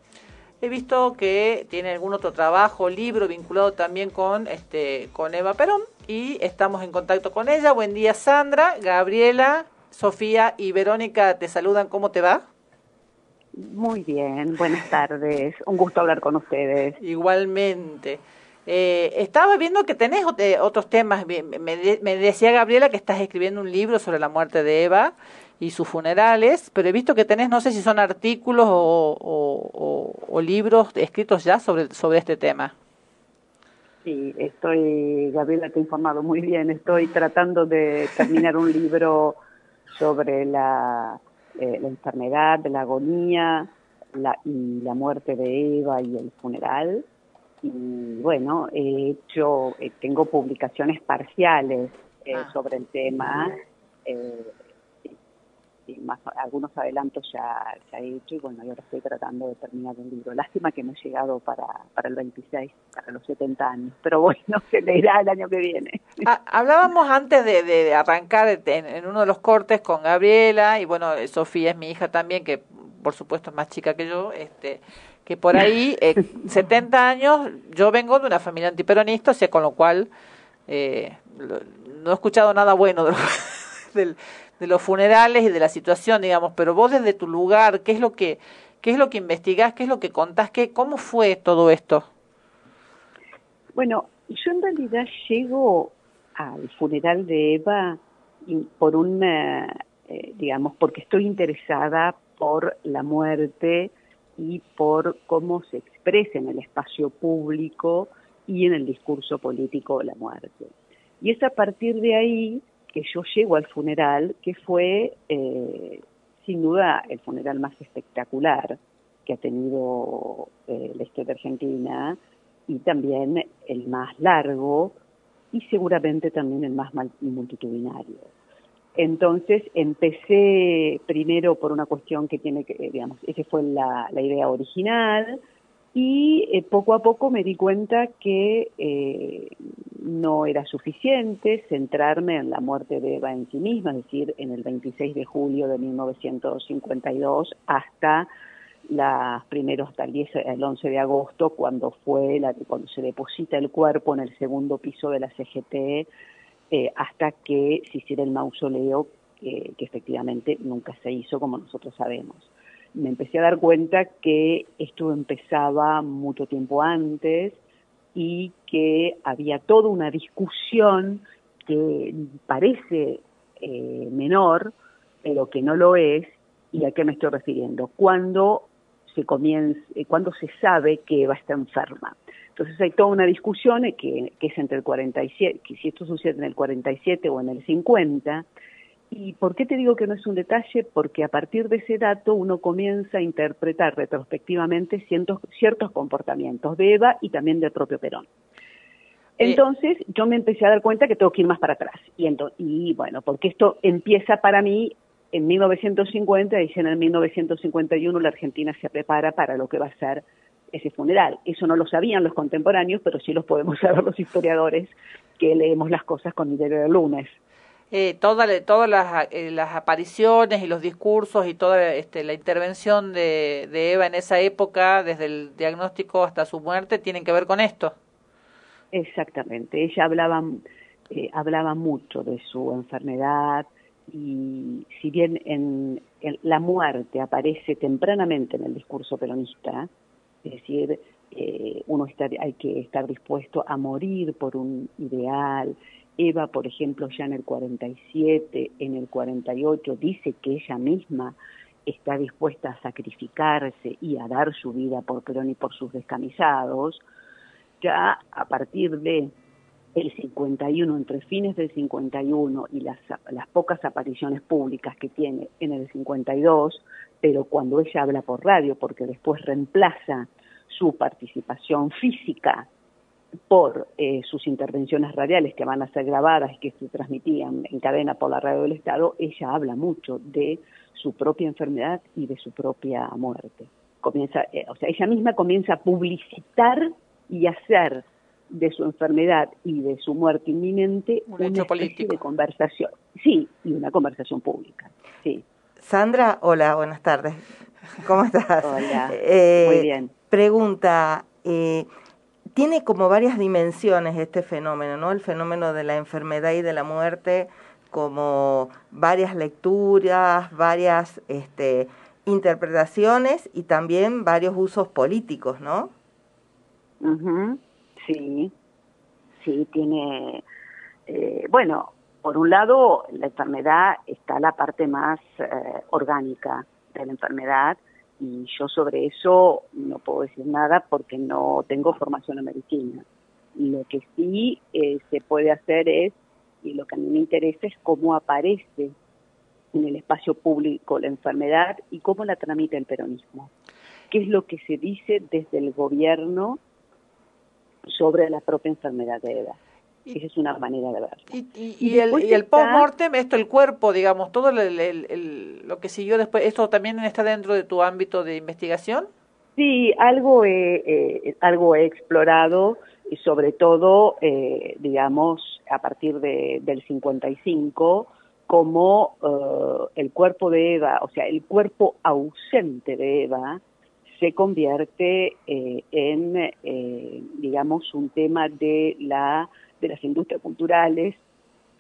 He visto que tiene algún otro trabajo, libro vinculado también con, este, con Eva Perón y estamos en contacto con ella. Buen día Sandra, Gabriela, Sofía y Verónica te saludan. ¿Cómo te va? Muy bien, buenas tardes. Un gusto hablar con ustedes. Igualmente. Eh, estaba viendo que tenés eh, otros temas. Me, me decía Gabriela que estás escribiendo un libro sobre la muerte de Eva y sus funerales, pero he visto que tenés, no sé si son artículos o, o- o- o libros escritos ya sobre, sobre este tema. Sí, estoy, Gabriela te ha informado muy bien, estoy tratando de terminar un libro sobre la, eh, la enfermedad, la agonía la, y la muerte de Eva y el funeral. Y bueno, he hecho, eh, tengo publicaciones parciales eh, sobre el tema. eh, y más, algunos adelantos ya, ya he hecho y bueno, y ahora estoy tratando de terminar el libro. Lástima que no he llegado para, para el 26, para los 70 años, pero bueno, se leerá el año que viene. Ah, hablábamos antes de, de arrancar en, en uno de los cortes con Gabriela y bueno, Sofía es mi hija también, que por supuesto es más chica que yo, este que por ahí, eh, 70 años, yo vengo de una familia antiperonista, o sea, con lo cual eh, lo- no he escuchado nada bueno de, lo- del- de los funerales y de la situación, digamos, pero vos desde tu lugar, ¿qué es lo que qué es lo que investigás, qué es lo que contás, qué cómo fue todo esto? Bueno, yo en realidad llego al funeral de Eva por una, eh, digamos, porque estoy interesada por la muerte y por cómo se expresa en el espacio público y en el discurso político la muerte. Y es a partir de ahí yo llego al funeral, que fue eh, sin duda el funeral más espectacular que ha tenido eh, la historia argentina y también el más largo y seguramente también el más multitudinario. Entonces empecé primero por una cuestión que tiene que, eh, digamos, esa fue la idea original y eh, poco a poco me di cuenta que eh, no era suficiente centrarme en la muerte de Eva en sí misma, es decir, en el 26 de julio de 1952 hasta las primeros el 10, el 11 de agosto cuando fue la, cuando se deposita el cuerpo en el segundo piso de la CGT eh, hasta que se hiciera el mausoleo que efectivamente nunca se hizo como nosotros sabemos. Me empecé a dar cuenta que esto empezaba mucho tiempo antes y que había toda una discusión que parece eh, menor, pero que no lo es, ¿y a qué me estoy refiriendo? Cuando se comienza, eh, cuando se sabe que Eva está enferma. Entonces hay toda una discusión eh, que, que es entre el 47, que si esto sucede en el 47 o en el 50, ¿Y por qué te digo que no es un detalle? Porque a partir de ese dato uno comienza a interpretar retrospectivamente ciertos, ciertos comportamientos de Eva y también del propio Perón. Entonces yo me empecé a dar cuenta que tengo que ir más para atrás. Y, y bueno, porque esto empieza para mí en 1950 y en el 1951 la Argentina se prepara para lo que va a ser ese funeral. Eso no lo sabían los contemporáneos, pero sí los podemos saber los historiadores que leemos las cosas con el diario del lunes. Eh, todas las, eh, las apariciones y los discursos y toda este, la intervención de, Eva en esa época, desde el diagnóstico hasta su muerte, tienen que ver con esto. Exactamente, ella hablaba, eh, hablaba mucho de su enfermedad y si bien en, en la muerte aparece tempranamente en el discurso peronista, es decir, eh, uno está, hay que estar dispuesto a morir por un ideal. Eva, por ejemplo, ya en el 47, en el 48, dice que ella misma está dispuesta a sacrificarse y a dar su vida por Perón y por sus descamisados ya a partir de el 51, entre fines del 51 y las, las pocas apariciones públicas que tiene en el 52, pero cuando ella habla por radio, porque después reemplaza su participación física por eh, sus intervenciones radiales que van a ser grabadas y que se transmitían en cadena por la radio del Estado, ella habla mucho de su propia enfermedad y de su propia muerte. Comienza, eh, o sea, ella misma comienza a publicitar y hacer de su enfermedad y de su muerte inminente Un una hecho especie político. de conversación. Sí, y una conversación pública. Sí. Sandra, hola, buenas tardes. ¿Cómo estás? Hola, Eh, muy bien. Pregunta, eh, tiene como varias dimensiones este fenómeno, ¿no? El fenómeno de la enfermedad y de la muerte, como varias lecturas, varias este, interpretaciones y también varios usos políticos, ¿no? Sí, sí, tiene, eh, bueno, por un lado, la enfermedad está la parte más eh, orgánica de la enfermedad y yo sobre eso no puedo decir nada porque no tengo formación en medicina. Lo que sí eh, se puede hacer es, y lo que a mí me interesa es cómo aparece en el espacio público la enfermedad y cómo la tramita el peronismo. ¿Qué es lo que se dice desde el gobierno sobre la propia enfermedad de EVA? Esa es una manera de verlo. Y, y el, y el post-mortem, esto, el cuerpo, digamos, todo el, lo que siguió después, ¿esto también está dentro de tu ámbito de investigación? Sí, algo he, eh, algo he explorado y sobre todo, eh, digamos, a partir de, del 55, como eh, el cuerpo de Eva, o sea, el cuerpo ausente de Eva, se convierte eh, en, eh, digamos, un tema de la de las industrias culturales,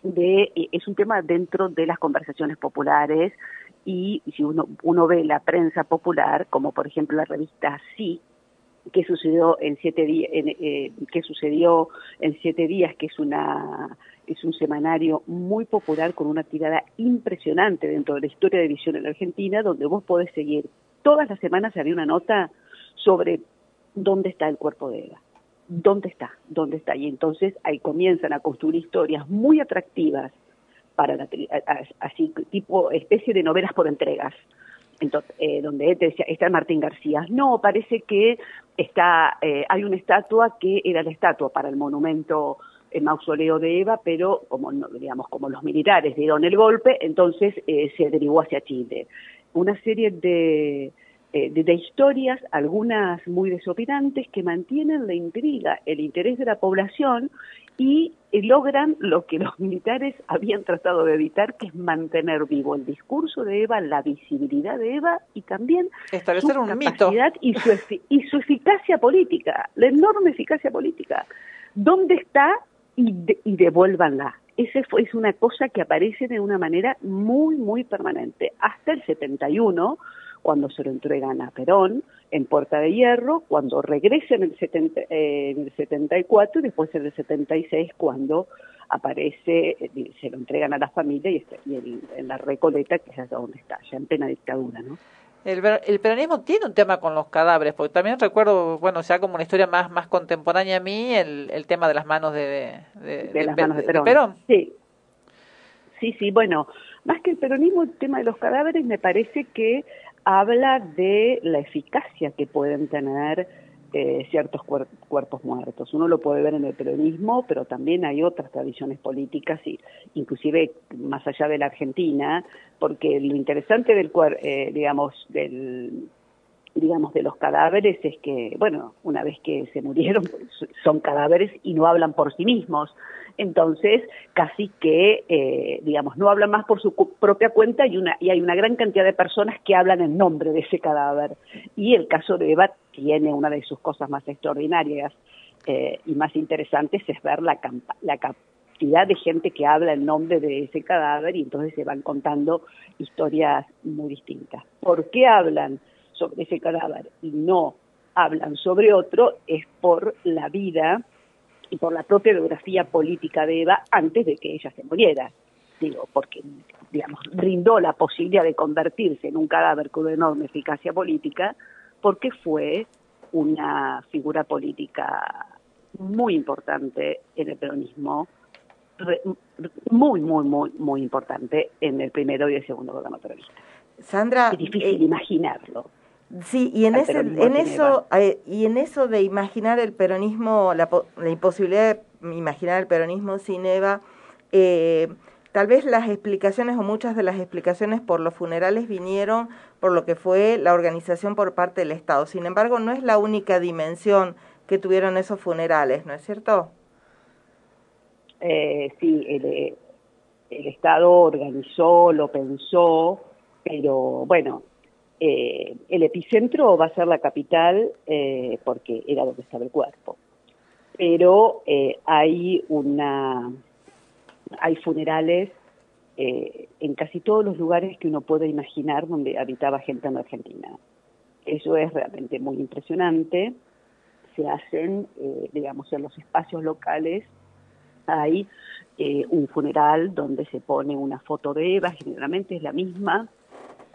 de, eh, es un tema dentro de las conversaciones populares y si uno, uno ve la prensa popular, como por ejemplo la revista Sí, que sucedió en siete días, eh, que sucedió en siete días, que es una es un semanario muy popular con una tirada impresionante dentro de la historia de visión en la Argentina, donde vos podés seguir. Todas las semanas había una nota sobre dónde está el cuerpo de Eva, dónde está, dónde está, y entonces ahí comienzan a construir historias muy atractivas para la, así tipo especie de novelas por entregas. Entonces, eh, donde te decía, está Martín García. No, parece que está, eh, hay una estatua que era la estatua para el monumento el mausoleo de Eva, pero como digamos como los militares dieron el golpe, entonces eh, se derivó hacia Chile. Una serie de, eh, de, de historias, algunas muy desopilantes, que mantienen la intriga, el interés de la población y eh, logran lo que los militares habían tratado de evitar, que es mantener vivo el discurso de Eva, la visibilidad de Eva y también Establecer su un mito. y su, y su eficacia política, la enorme eficacia política. ¿Dónde está? Y, de- y devuélvanla. Esa es una cosa que aparece de una manera muy, muy permanente. Hasta el 71, cuando se lo entregan a Perón en Puerta de Hierro, cuando regresa en el, 70, eh, en el 74 y después en el 76 cuando aparece, eh, se lo entregan a la familia y, está- y el- en la Recoleta, que es hasta donde está, ya en plena dictadura, ¿no? El, el peronismo tiene un tema con los cadáveres, porque también recuerdo, bueno, sea como una historia más, más contemporánea a mí, el, el tema de las manos de, de, de las manos de Perón. Sí. Sí, sí, bueno, más que el peronismo, el tema de los cadáveres me parece que habla de la eficacia que pueden tener eh, ciertos cuer- cuerpos muertos. Uno lo puede ver en el peronismo, pero también hay otras tradiciones políticas, y inclusive más allá de la Argentina, porque lo interesante del, eh, digamos, del digamos, de los cadáveres es que, bueno, una vez que se murieron, son cadáveres y no hablan por sí mismos. Entonces, casi que, eh, digamos, no hablan más por su propia cuenta y, una, y hay una gran cantidad de personas que hablan en nombre de ese cadáver. Y el caso de Eva tiene una de sus cosas más extraordinarias eh, y más interesantes es ver la, la cantidad de gente que habla en nombre de ese cadáver y entonces se van contando historias muy distintas. ¿Por qué hablan sobre ese cadáver y no hablan sobre otro? Es por la vida y por la propia biografía política de Eva antes de que ella se muriera. Digo, porque, digamos, brindó la posibilidad de convertirse en un cadáver con una enorme eficacia política, porque fue una figura política muy importante en el peronismo, muy, muy, muy, muy importante en el primero y el segundo gobierno peronista. Sandra, Es difícil eh, imaginarlo. Sí, y en, ese, en eso eh, y en eso de imaginar el peronismo, la, la imposibilidad de imaginar el peronismo sin Eva, eh, tal vez las explicaciones o muchas de las explicaciones por los funerales vinieron por lo que fue la organización por parte del Estado. Sin embargo, no es la única dimensión que tuvieron esos funerales, ¿no es cierto? Eh, sí, el, eh, el Estado organizó, lo pensó, pero bueno, eh, el epicentro va a ser la capital eh, porque era donde estaba el cuerpo. Pero eh, hay una, hay funerales eh, en casi todos los lugares que uno puede imaginar donde habitaba gente en la Argentina. Eso es realmente muy impresionante. Se hacen, digamos, en los espacios locales hay un funeral donde se pone una foto de Eva, generalmente es la misma,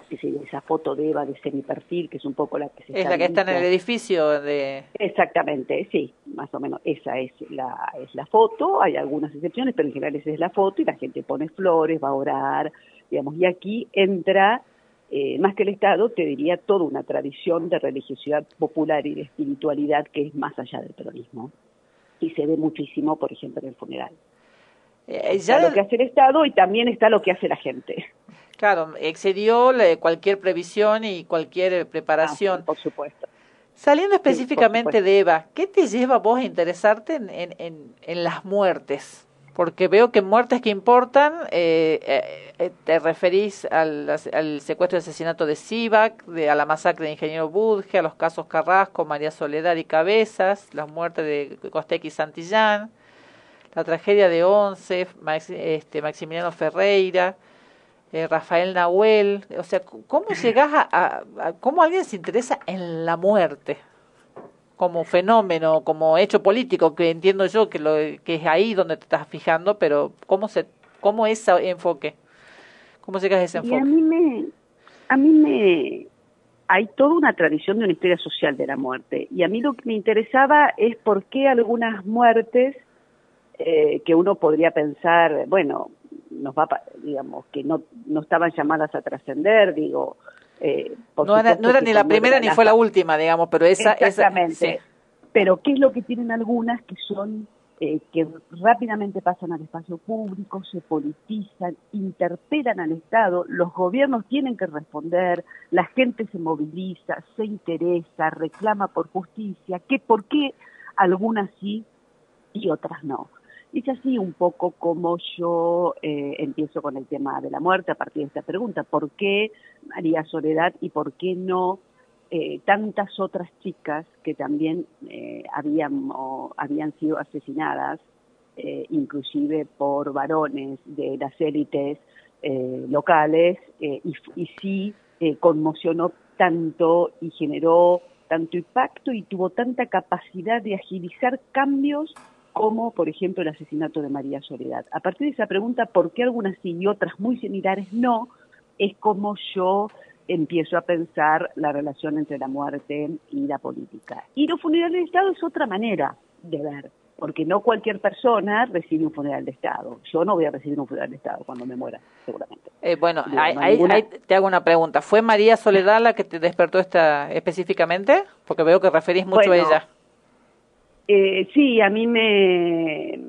es esa foto de Eva de semiperfil, que es un poco la que se Es la que está en el edificio de... Exactamente, sí, más o menos esa es la, es la foto, hay algunas excepciones, pero en general esa es la foto y la gente pone flores, va a orar, digamos, y aquí entra, eh, más que el Estado, te diría toda una tradición de religiosidad popular y de espiritualidad que es más allá del peronismo. Y se ve muchísimo, por ejemplo, en el funeral. Eh, Está ya lo que hace el Estado y también está lo que hace la gente. Claro, excedió cualquier previsión y cualquier eh, preparación. Ah, por supuesto. Saliendo específicamente de Eva, ¿qué te lleva vos a interesarte en, en, en, en las muertes? Porque veo que muertes que importan, eh, eh, te referís al, al secuestro y asesinato de Sivac, de, a la masacre de Ingeniero Budge, a los casos Carrasco, María Soledad y Cabezas, las muertes de Costec y Santillán, la tragedia de Once, Max- este, Maximiliano Ferreira, eh, Rafael Nahuel, o sea, ¿cómo llegás a, a- a- cómo alguien se interesa en la muerte como fenómeno, como hecho político, que entiendo yo que lo que es ahí donde te estás fijando, pero cómo se cómo ese enfoque, cómo llegas a ese Y a enfoque? mí me, a mí me, hay toda una tradición de una historia social de la muerte. Y a mí lo que me interesaba es por qué algunas muertes eh, que uno podría pensar, bueno, nos va, digamos, que no, no estaban llamadas a trascender, digo. eh, por No era, no era ni la primera era ni fue la última, digamos, pero esa esa Exactamente. sí. Pero ¿qué es lo que tienen algunas que son eh, que rápidamente pasan al espacio público, se politizan, interpelan al Estado, los gobiernos tienen que responder, la gente se moviliza, se interesa, reclama por justicia, que por qué algunas sí y otras no. Y es así un poco como yo eh, empiezo con el tema de la muerte a partir de esta pregunta. ¿Por qué María Soledad y por qué no eh, tantas otras chicas que también eh, habían, o habían sido asesinadas, eh, inclusive por varones de las élites locales, y, sí conmocionó tanto y generó tanto impacto y tuvo tanta capacidad de agilizar cambios como, por ejemplo, el asesinato de María Soledad. A partir de esa pregunta, ¿por qué algunas sí y otras muy similares no? Es como yo empiezo a pensar la relación entre la muerte y la política. Y los funerales de Estado es otra manera de ver, porque no cualquier persona recibe un funeral de Estado. Yo no voy a recibir un funeral de Estado cuando me muera, seguramente. Eh, bueno, no hay ninguna- te hago una pregunta. ¿Fue María Soledad la que te despertó esta específicamente? Porque veo que referís mucho Bueno, a ella. Eh, sí, a mí me...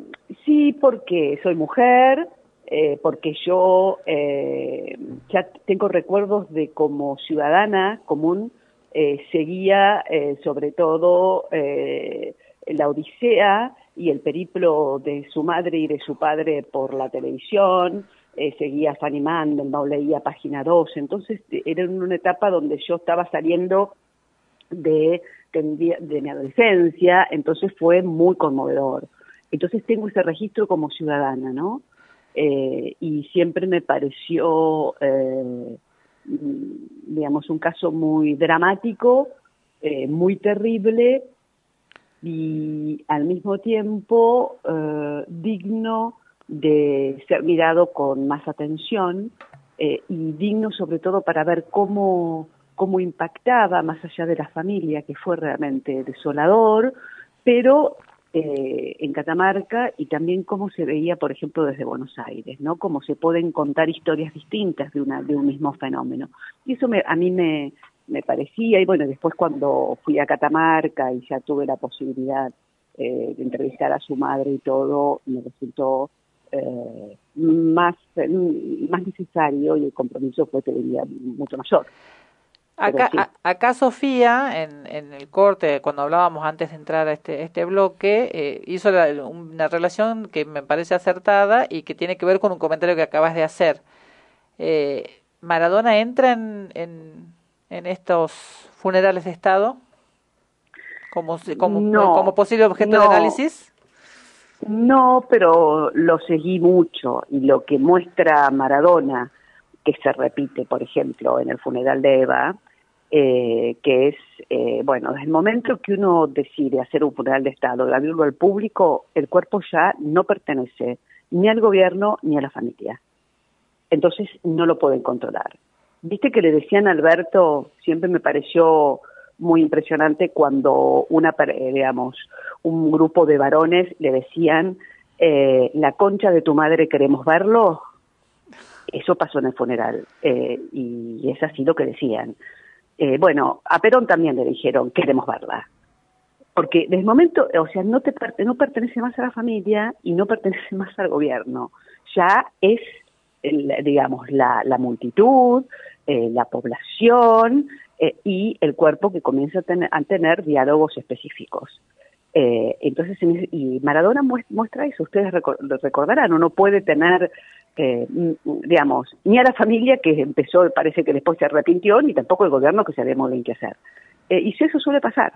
Sí, porque soy mujer, eh, porque yo eh, ya tengo recuerdos de como ciudadana común, eh, seguía eh, sobre todo eh, la Odisea y el periplo de su madre y de su padre por la televisión, eh, seguía Fanny Mandelbaum, leía Página 12, entonces era una etapa donde yo estaba saliendo de, de, mi adolescencia, entonces fue muy conmovedor. Entonces tengo ese registro como ciudadana, ¿no? Eh, y siempre me pareció, eh, digamos, un caso muy dramático, eh, muy terrible y al mismo tiempo digno de ser mirado con más atención y digno sobre todo para ver cómo, cómo impactaba más allá de la familia, que fue realmente desolador, pero eh, en Catamarca y también cómo se veía, por ejemplo, desde Buenos Aires, ¿no? Cómo se pueden contar historias distintas de, una, de un mismo fenómeno. Y eso me, a mí me, parecía, y bueno, después cuando fui a Catamarca y ya tuve la posibilidad eh, de entrevistar a su madre y todo, me resultó eh, más, más necesario y el compromiso fue, te diría, mucho mayor. Acá, sí. a- acá Sofía, en, en el corte, cuando hablábamos antes de entrar a este, este bloque, eh, hizo la- una relación que me parece acertada y que tiene que ver con un comentario que acabas de hacer. Eh, ¿Maradona entra en, en, en estos funerales de Estado como, si- como, No, como posible objeto de análisis? No, pero lo seguí mucho y lo que muestra Maradona, que se repite, por ejemplo, en el funeral de Eva, eh, que es, eh, bueno, desde el momento que uno decide hacer un funeral de Estado, de abrirlo al público, el cuerpo ya no pertenece ni al gobierno ni a la familia. Entonces no lo pueden controlar. Viste que le decían a Alberto, siempre me pareció muy impresionante cuando una, pare- digamos, un grupo de varones le decían, eh, la concha de tu madre queremos verlo. Eso pasó en el funeral eh, y es así lo que decían. Eh, bueno, a Perón también le dijeron, queremos verla. Porque desde el momento, o sea, no, te, no pertenece más a la familia y no pertenece más al gobierno. Ya es, digamos, la, la multitud, eh, la población eh, y el cuerpo que comienza a tener, a tener diálogos específicos. Eh, entonces, y Maradona mues- muestra eso, ustedes recordarán, uno puede tener, eh, digamos, ni a la familia que empezó, parece que después se arrepintió, ni tampoco el gobierno que sabía muy bien qué hacer. Eh, y si eso suele pasar,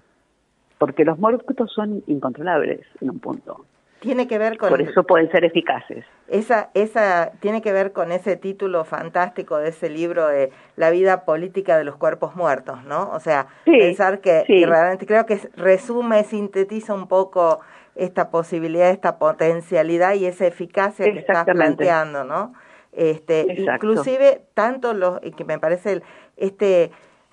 porque los muertos son incontrolables en un punto. Tiene que ver con Por eso pueden ser eficaces. esa esa tiene que ver con ese título fantástico de ese libro de La vida política de los cuerpos muertos, ¿no? O sea, Sí, pensar que sí. realmente creo que resume, sintetiza un poco esta posibilidad, esta potencialidad y esa eficacia que estás planteando, ¿no? Este, Exacto. inclusive tanto los que me parece el- este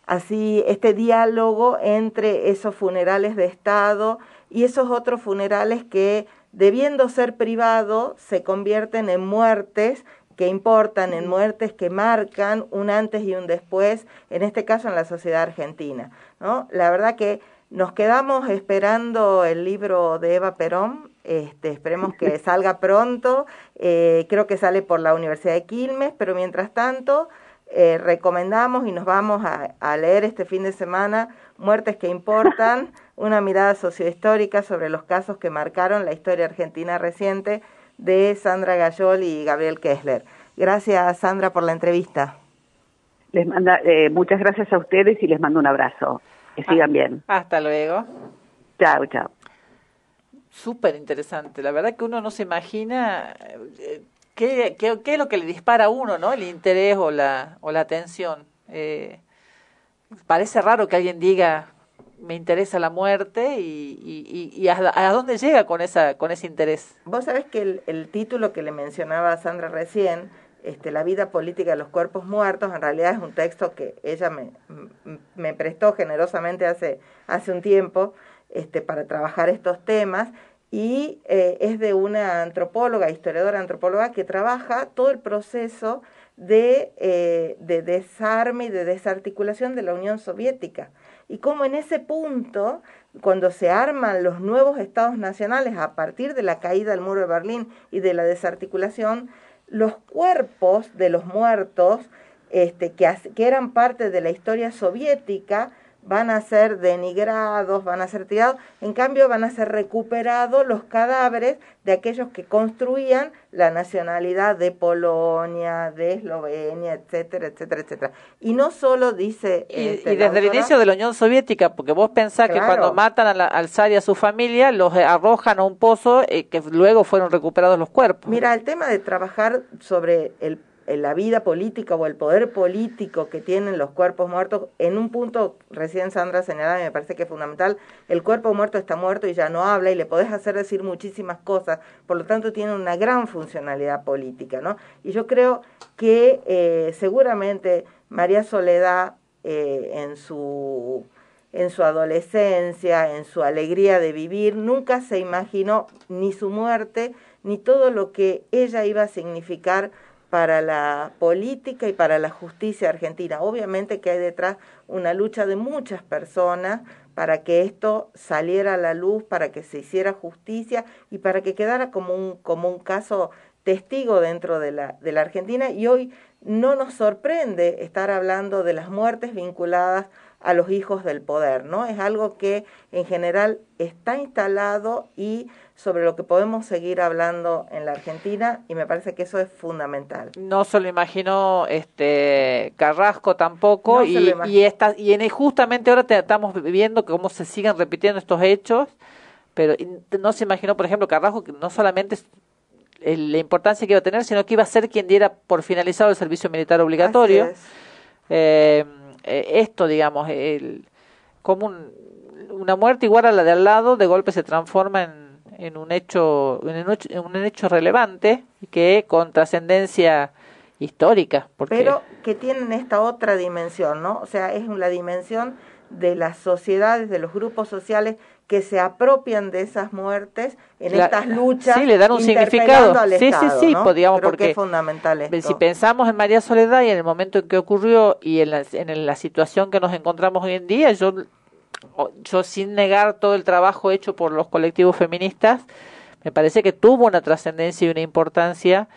así este diálogo entre esos funerales de estado y esos otros funerales que debiendo ser privados se convierten en muertes que importan, en muertes que marcan un antes y un después, en este caso en la sociedad argentina, ¿no? La verdad que nos quedamos esperando el libro de Eva Perón, este, esperemos que salga pronto, eh, creo que sale por la Universidad de Quilmes, pero mientras tanto eh, recomendamos y nos vamos a, a leer este fin de semana Muertes que importan, una mirada sociohistórica sobre los casos que marcaron la historia argentina reciente de Sandra Gayol y Gabriel Kessler. Gracias Sandra por la entrevista. Les manda, eh, muchas gracias a ustedes y les mando un abrazo. Que sigan bien. Hasta luego. Chao, chao. Súper interesante. La verdad que uno no se imagina eh, qué, qué, qué es lo que le dispara a uno, ¿no? El interés o la, o la atención. Eh, parece raro que alguien diga, me interesa la muerte y, a, dónde llega con, esa, con ese interés. Vos sabés que el, el título que le mencionaba a Sandra recién, este, La vida política de los cuerpos muertos, en realidad es un texto que ella me, me prestó generosamente hace, hace un tiempo este, para trabajar estos temas y eh, es de una antropóloga, historiadora antropóloga, que trabaja todo el proceso de, eh, de desarme y de desarticulación de la Unión Soviética. Y cómo en ese punto, cuando se arman los nuevos estados nacionales a partir de la caída del muro de Berlín y de la desarticulación, los cuerpos de los muertos este, que, que eran parte de la historia soviética van a ser denigrados, van a ser tirados, en cambio van a ser recuperados los cadáveres de aquellos que construían la nacionalidad de Polonia, de Eslovenia, etcétera, etcétera, etcétera. Y no solo dice... Y, este, y desde el inicio de la Unión Soviética, porque vos pensás Claro. que cuando matan a la- al zar y a su familia, los arrojan a un pozo eh, que luego fueron recuperados los cuerpos. Mira, el tema de trabajar sobre el- la vida política o el poder político que tienen los cuerpos muertos, en un punto recién Sandra señalaba me parece que es fundamental, el cuerpo muerto está muerto y ya no habla y le podés hacer decir muchísimas cosas, por lo tanto tiene una gran funcionalidad política, ¿no? Y yo creo que eh, seguramente María Soledad eh, en su en su adolescencia, en su alegría de vivir, nunca se imaginó ni su muerte, ni todo lo que ella iba a significar para la política y para la justicia argentina. Obviamente que hay detrás una lucha de muchas personas para que esto saliera a la luz, para que se hiciera justicia y para que quedara como un, como un caso testigo dentro de la, de la Argentina y hoy no nos sorprende estar hablando de las muertes vinculadas a los hijos del poder, ¿no? Es algo que en general está instalado y sobre lo que podemos seguir hablando en la Argentina y me parece que eso es fundamental. No se lo imaginó este Carrasco tampoco No y, y, esta, y en, justamente ahora te- estamos viendo cómo se siguen repitiendo estos hechos, pero no se imaginó, por ejemplo, Carrasco que no solamente la importancia que iba a tener, sino que iba a ser quien diera por finalizado el servicio militar obligatorio. Es. Eh, eh, esto, digamos, el, como un- una muerte igual a la de al lado, de golpe se transforma en, en un hecho en un en un hecho relevante que con trascendencia histórica. Porque Pero que tienen esta otra dimensión, ¿no? O sea, es la dimensión de las sociedades, de los grupos sociales que se apropian de esas muertes en La- estas luchas. sí, le dan un significado. al Sí, sí, Estado, sí, ¿no? Creo porque que es fundamental esto. Si pensamos en María Soledad y en el momento en que ocurrió y en la, en la situación que nos encontramos hoy en día, yo, yo sin negar todo el trabajo hecho por los colectivos feministas, me parece que tuvo una trascendencia y una importancia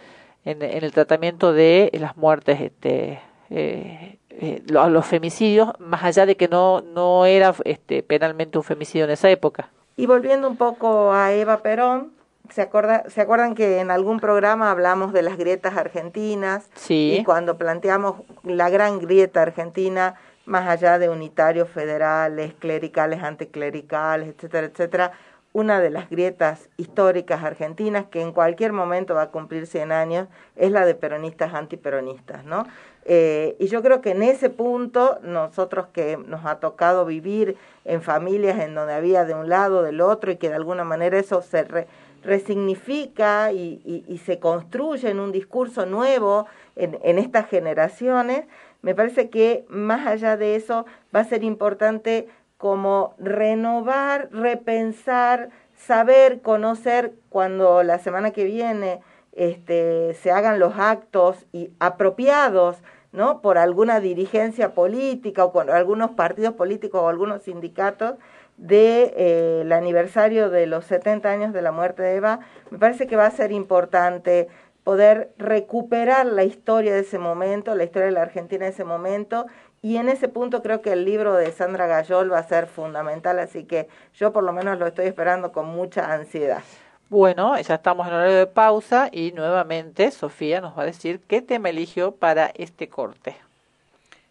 en, en el tratamiento de las muertes, este, eh, eh, lo- los femicidios, más allá de que no, no era este, penalmente un femicidio en esa época. Y volviendo un poco a Eva Perón, ¿se, acorda, ¿se acuerdan que en algún programa hablamos de las grietas argentinas? Sí. Y cuando planteamos la gran grieta argentina, más allá de unitarios federales, clericales, anticlericales, etcétera, etcétera, una de las grietas históricas argentinas que en cualquier momento va a cumplir 100 años es la de peronistas antiperonistas, ¿no? Eh, y yo creo que en ese punto, nosotros que nos ha tocado vivir en familias en donde había de un lado, del otro, y que de alguna manera eso se re- resignifica y, se construye en un discurso nuevo en, en estas generaciones, me parece que más allá de eso va a ser importante como renovar, repensar, saber, conocer cuando la semana que viene este, se hagan los actos y apropiados ¿no? por alguna dirigencia política o con algunos partidos políticos o algunos sindicatos de eh, el aniversario de los 70 años de la muerte de Eva, me parece que va a ser importante poder recuperar la historia de ese momento, la historia de la Argentina de ese momento, y en ese punto creo que el libro de Sandra Gayol va a ser fundamental, así que yo por lo menos lo estoy esperando con mucha ansiedad. Bueno, ya estamos en horario de pausa y nuevamente Sofía nos va a decir qué tema eligió para este corte.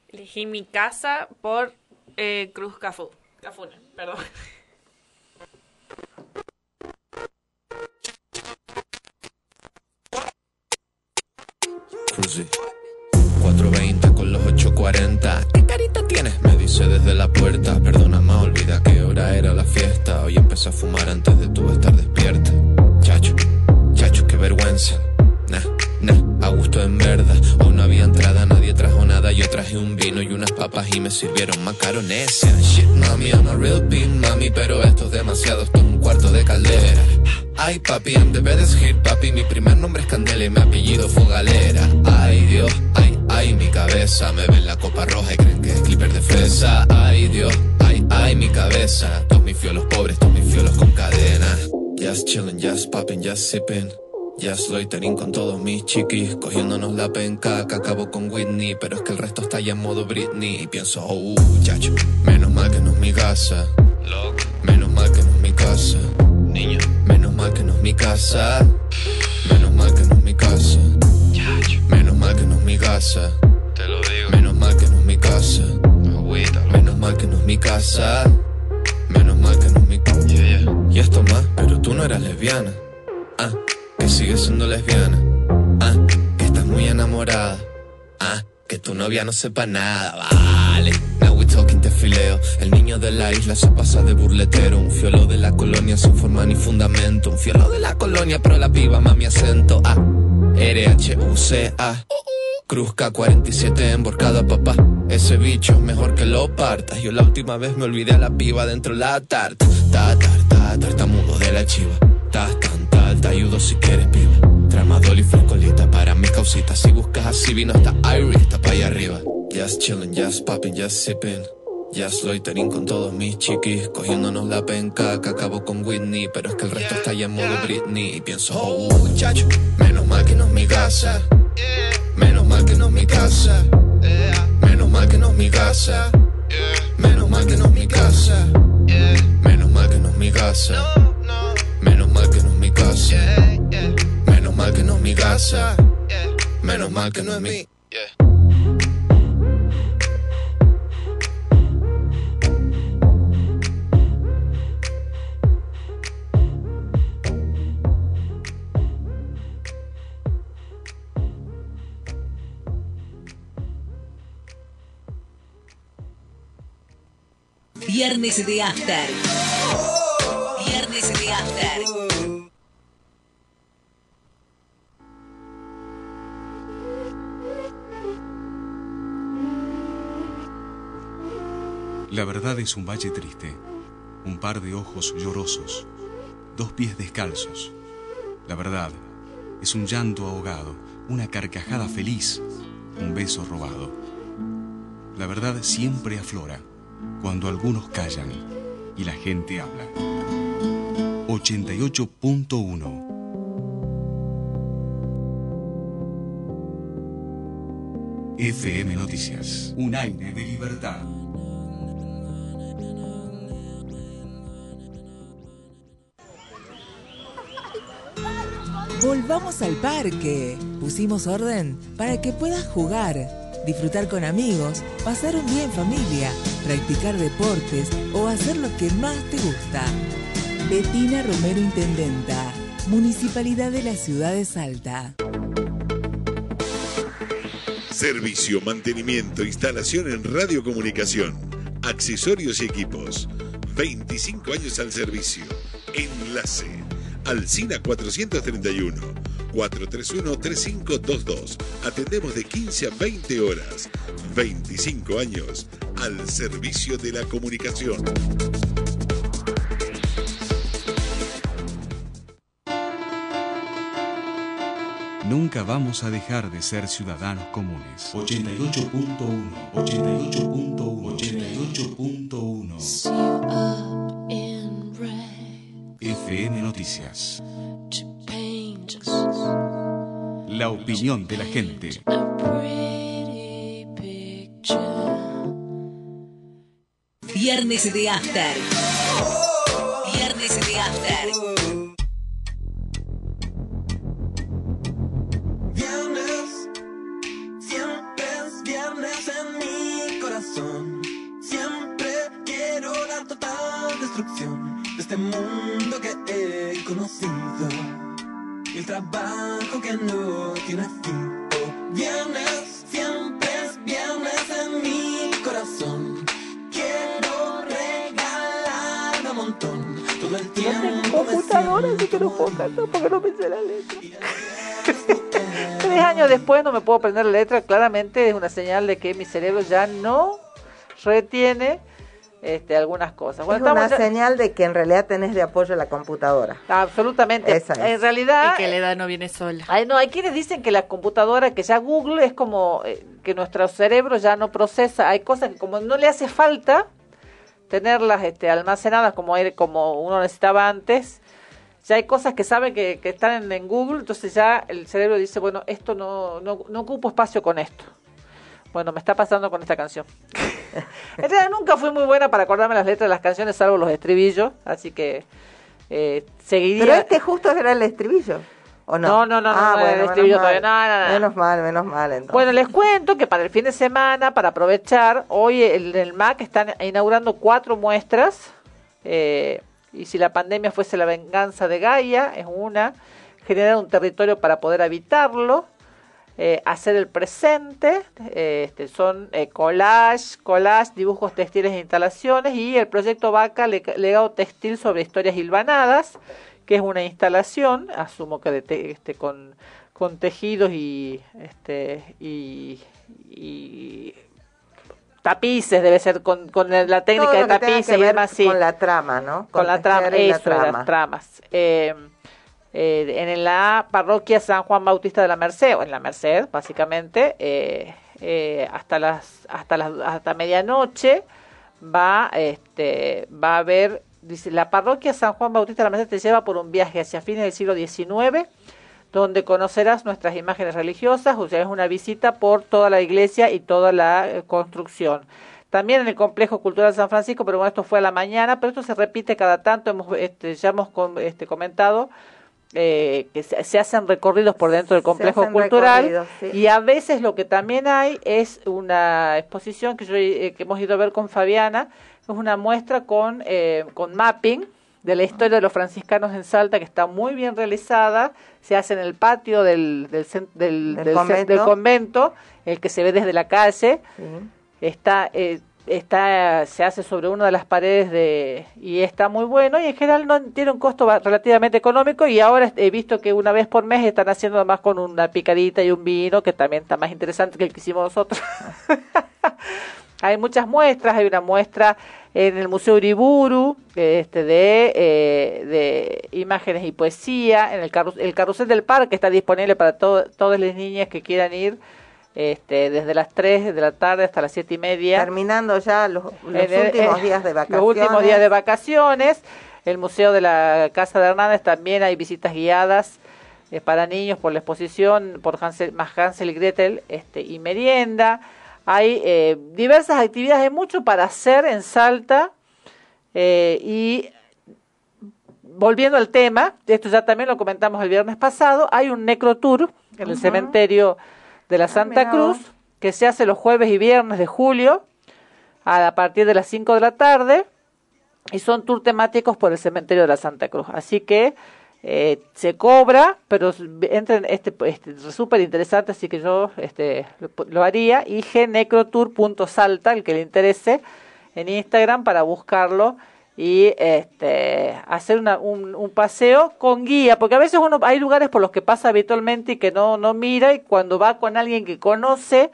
Elegí mi casa por eh, Cruz Cafú. Cafuna, perdón. Cruzy. 420 con los 840. ¿Qué carita tienes? Me dice desde la puerta. Perdona, más olvida qué hora era la fiesta. Hoy empecé a fumar antes de tú estar despierta. Chacho, chacho, qué vergüenza. Nah, nah, a gusto en verdad. Yo traje un vino y unas papas y me sirvieron macaronesia. Shit, mami, I'm a real pin, mami, pero esto es demasiado. Esto es un cuarto de caldera. Ay, papi, I'm the baddest hit, papi. Mi primer nombre es Candela y mi apellido fue Galera. Ay, Dios, ay, ay, mi cabeza. Me ven la copa roja y creen que es clipper de fresa. Ay, Dios, ay, ay, mi cabeza. Todos mis fiolos pobres, todos mis fiolos con cadena. Just chillin', just poppin', just sippin'. Just loitering con todos mis chiquis, cogiéndonos la penca que acabo con Whitney, pero es que el resto está ya en modo Britney. Y pienso, oh, chacho, menos mal que no es mi casa. Menos mal que no es mi casa. Niño, menos mal que no es mi casa. Menos mal que no es mi casa. Menos mal que no es mi casa. Te lo digo. Menos mal que no es mi casa. Menos mal que no es mi casa. Menos mal que no es mi casa. Y esto más, pero tú no eras lesbiana. Ah, que sigues siendo lesbiana. Ah, que estás muy enamorada. Ah, que tu novia no sepa nada. Vale. Now we talking te fileo. El niño de la isla se pasa de burletero. Un fiolo de la colonia sin forma ni fundamento. Un fiolo de la colonia, pero la piba mami acento. Ah, R-H-U-C-A. Cruz K47 emborcada, papá. Ese bicho es mejor que lo partas. Yo la última vez me olvidé a la piba dentro de la tarta. Ta, tar, ta, tartamudo de la chiva. Ta, te ayudo si quieres, piba. Tramadol y frescolita para mis causitas. Si buscas así, vino hasta Iris, está pa' allá arriba. Just chillin', just poppin', just sippin'. Just loitering con todos mis chiquis, cogiéndonos la penca que acabo con Whitney, pero es que el resto está ya en modo Britney y pienso, oh, muchacho, menos mal que no es mi casa, menos mal que no es mi casa, menos mal que no es mi casa, menos mal que no es mi casa, menos mal que no es mi casa, casa, menos mal que no es mi casa, menos mal que no es mi. Viernes de After. Viernes de After. La verdad es un valle triste, un par de ojos llorosos, dos pies descalzos. La verdad es un llanto ahogado, una carcajada feliz, un beso robado. La verdad siempre aflora cuando algunos callan y la gente habla. 88.1 FM Noticias. Un aire de libertad. Volvamos al parque. Pusimos orden para que puedas jugar, disfrutar con amigos, pasar un día en familia, practicar deportes o hacer lo que más te gusta. Betina Romero Intendenta, Municipalidad de la Ciudad de Salta. Servicio, mantenimiento, instalación en radiocomunicación, accesorios y equipos. 25 años al servicio. Enlace. Alcina 431. 431-3522. Atendemos de 15 a 20 horas. 25 años al servicio de la comunicación. Nunca vamos a dejar de ser ciudadanos comunes. 88.1, 88.1, 88.1. FM Noticias. La opinión de la gente. Viernes de After. Viernes de After. Viernes, siempre es viernes en mi corazón. Siempre quiero la total destrucción de este mundo que he conocido. Y el trabajo que no tiene fin. Oh, viernes, siempre es viernes en mi corazón. Quiero regalarme un montón. Todo el tiempo. computadora, así que no puedo cantar porque no me sé la letra. Tres años después no me puedo aprender la letra, claramente es una señal de que mi cerebro ya no retiene este, algunas cosas. Bueno, es una estamos señal de que en realidad tenés de apoyo la computadora. Absolutamente. Esa es. En realidad. Y que la edad no viene sola. Hay, no, hay quienes dicen que la computadora, que ya Google es como eh, que nuestro cerebro ya no procesa. Hay cosas que como no le hace falta tenerlas este, almacenadas como, era- como uno necesitaba antes, ya hay cosas que sabe que, que están en, en Google, entonces ya el cerebro dice, bueno, esto no, no, no ocupo espacio con esto. Bueno, me está pasando con esta canción. en realidad nunca fui muy buena para acordarme las letras de las canciones, salvo los estribillos, así que eh, seguiría... Pero este justo era el estribillo. ¿O no? No, no, no, no, Ah, no, bueno, el menos estribillo mal. todavía, no, no, no. Menos mal, menos mal entonces. Bueno, les cuento que para el fin de semana, para aprovechar, hoy en el MAC están inaugurando cuatro muestras. eh, y si la pandemia fuese la venganza de Gaia, es una. Generar un territorio para poder habitarlo. Eh, hacer el presente. eh, este, son eh, collage, collage, dibujos textiles e instalaciones. Y el proyecto VACA, Le- legado textil sobre historias hilvanadas que es una instalación, asumo que de te- este, con, con tejidos y, este, y, y tapices, debe ser con, con la técnica Todo de tapices y demás, sí. Con la trama, ¿no? Con la trama, la eso, de las tramas. Eh, en la parroquia San Juan Bautista de la Merced, o en la Merced, básicamente, eh, eh, hasta las hasta las hasta medianoche va este va a haber dice la parroquia San Juan Bautista de la Merced te lleva por un viaje hacia fines del siglo XIX donde conocerás nuestras imágenes religiosas, o sea, es una visita por toda la iglesia y toda la eh, construcción. También en el Complejo Cultural San Francisco, pero bueno, esto fue a la mañana, pero esto se repite cada tanto, hemos, este, ya hemos este, comentado eh, que se, se hacen recorridos por dentro del complejo cultural sí. y a veces lo que también hay es una exposición que, yo, eh, que hemos ido a ver con Fabiana, es una muestra con, eh, con mapping de la historia de los franciscanos en Salta que está muy bien realizada, se hace en el patio del, del, del, Del convento. el que se ve desde la calle, Sí. está eh, está se hace sobre una de las paredes de y está muy bueno y en general no tiene un costo relativamente económico y ahora he visto que una vez por mes están haciendo además con una picadita y un vino que también está más interesante que el que hicimos nosotros. Hay muchas muestras, hay una muestra en el Museo Uriburu este, de, eh, de imágenes y poesía, en el, carru el carrusel del parque está disponible para to todas las niñas que quieran ir este, desde las 3 de la tarde hasta las 7 y media. Terminando ya los, los En el- últimos eh, días de vacaciones. Los últimos días de vacaciones. El Museo de la Casa de Hernández también hay visitas guiadas eh, para niños por la exposición por Hansel, más Hansel y Gretel este, y merienda. Hay eh, diversas actividades, hay mucho para hacer en Salta eh, y volviendo al tema, esto ya también lo comentamos el viernes pasado, hay un necrotour en el cementerio de la Santa mira Cruz que se hace los jueves y viernes de julio a partir de las 5 de la tarde y son tour temáticos por el cementerio de la Santa Cruz. Así que eh, se cobra, pero entren, este, este es súper interesante, así que yo este, lo, lo haría. ignecrotour.salta, el que le interese, en Instagram para buscarlo y este, hacer una, un, un paseo con guía, porque a veces uno hay lugares por los que pasa habitualmente y que no, no mira y cuando va con alguien que conoce,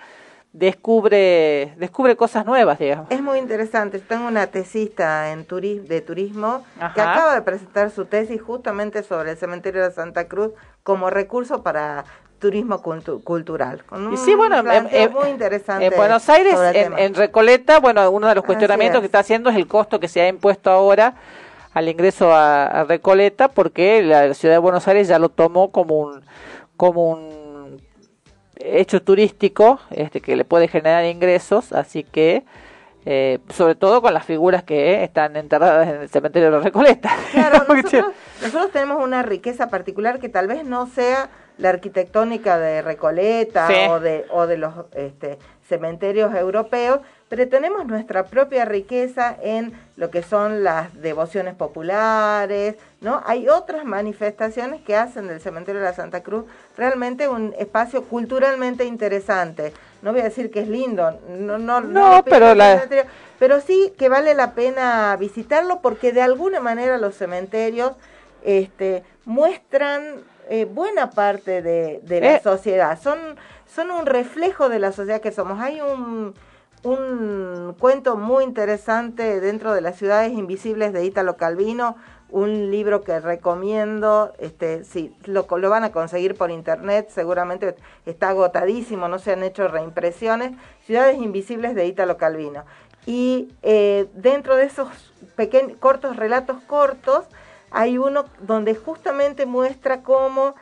descubre, descubre cosas nuevas, digamos. Es muy interesante. Yo tengo una tesista en turi de turismo que acaba de presentar su tesis justamente sobre el cementerio de Santa Cruz como recurso para turismo cultu- cultural. Con Y un sí, bueno, en, planteo en- muy interesante. en Buenos Aires, en, Recoleta, bueno, uno de los cuestionamientos es. que está haciendo es el costo que se ha impuesto ahora al ingreso a, a Recoleta, porque la ciudad de Buenos Aires ya lo tomó como un como un hecho turístico este que le puede generar ingresos, así que eh, sobre todo con las figuras que están enterradas en el cementerio de la Recoleta. Claro, nosotros, nosotros tenemos una riqueza particular que tal vez no sea la arquitectónica de Recoleta Sí. o de o de los este, cementerios europeos, pero tenemos nuestra propia riqueza en lo que son las devociones populares, ¿no? Hay otras manifestaciones que hacen del cementerio de la Santa Cruz realmente un espacio culturalmente interesante. No voy a decir que es lindo, no no No, pido pero la- pero sí que vale la pena visitarlo porque de alguna manera los cementerios este, muestran eh, buena parte de, de la Eh. sociedad, son, son un reflejo de la sociedad que somos. Hay un, un cuento muy interesante dentro de las ciudades invisibles de Ítalo Calvino, un libro que recomiendo, este, sí, lo, lo van a conseguir por internet, seguramente está agotadísimo, no se han hecho reimpresiones, Ciudades Invisibles de Ítalo Calvino. Y eh, dentro de esos pequeños, cortos relatos cortos, hay uno donde justamente muestra cómo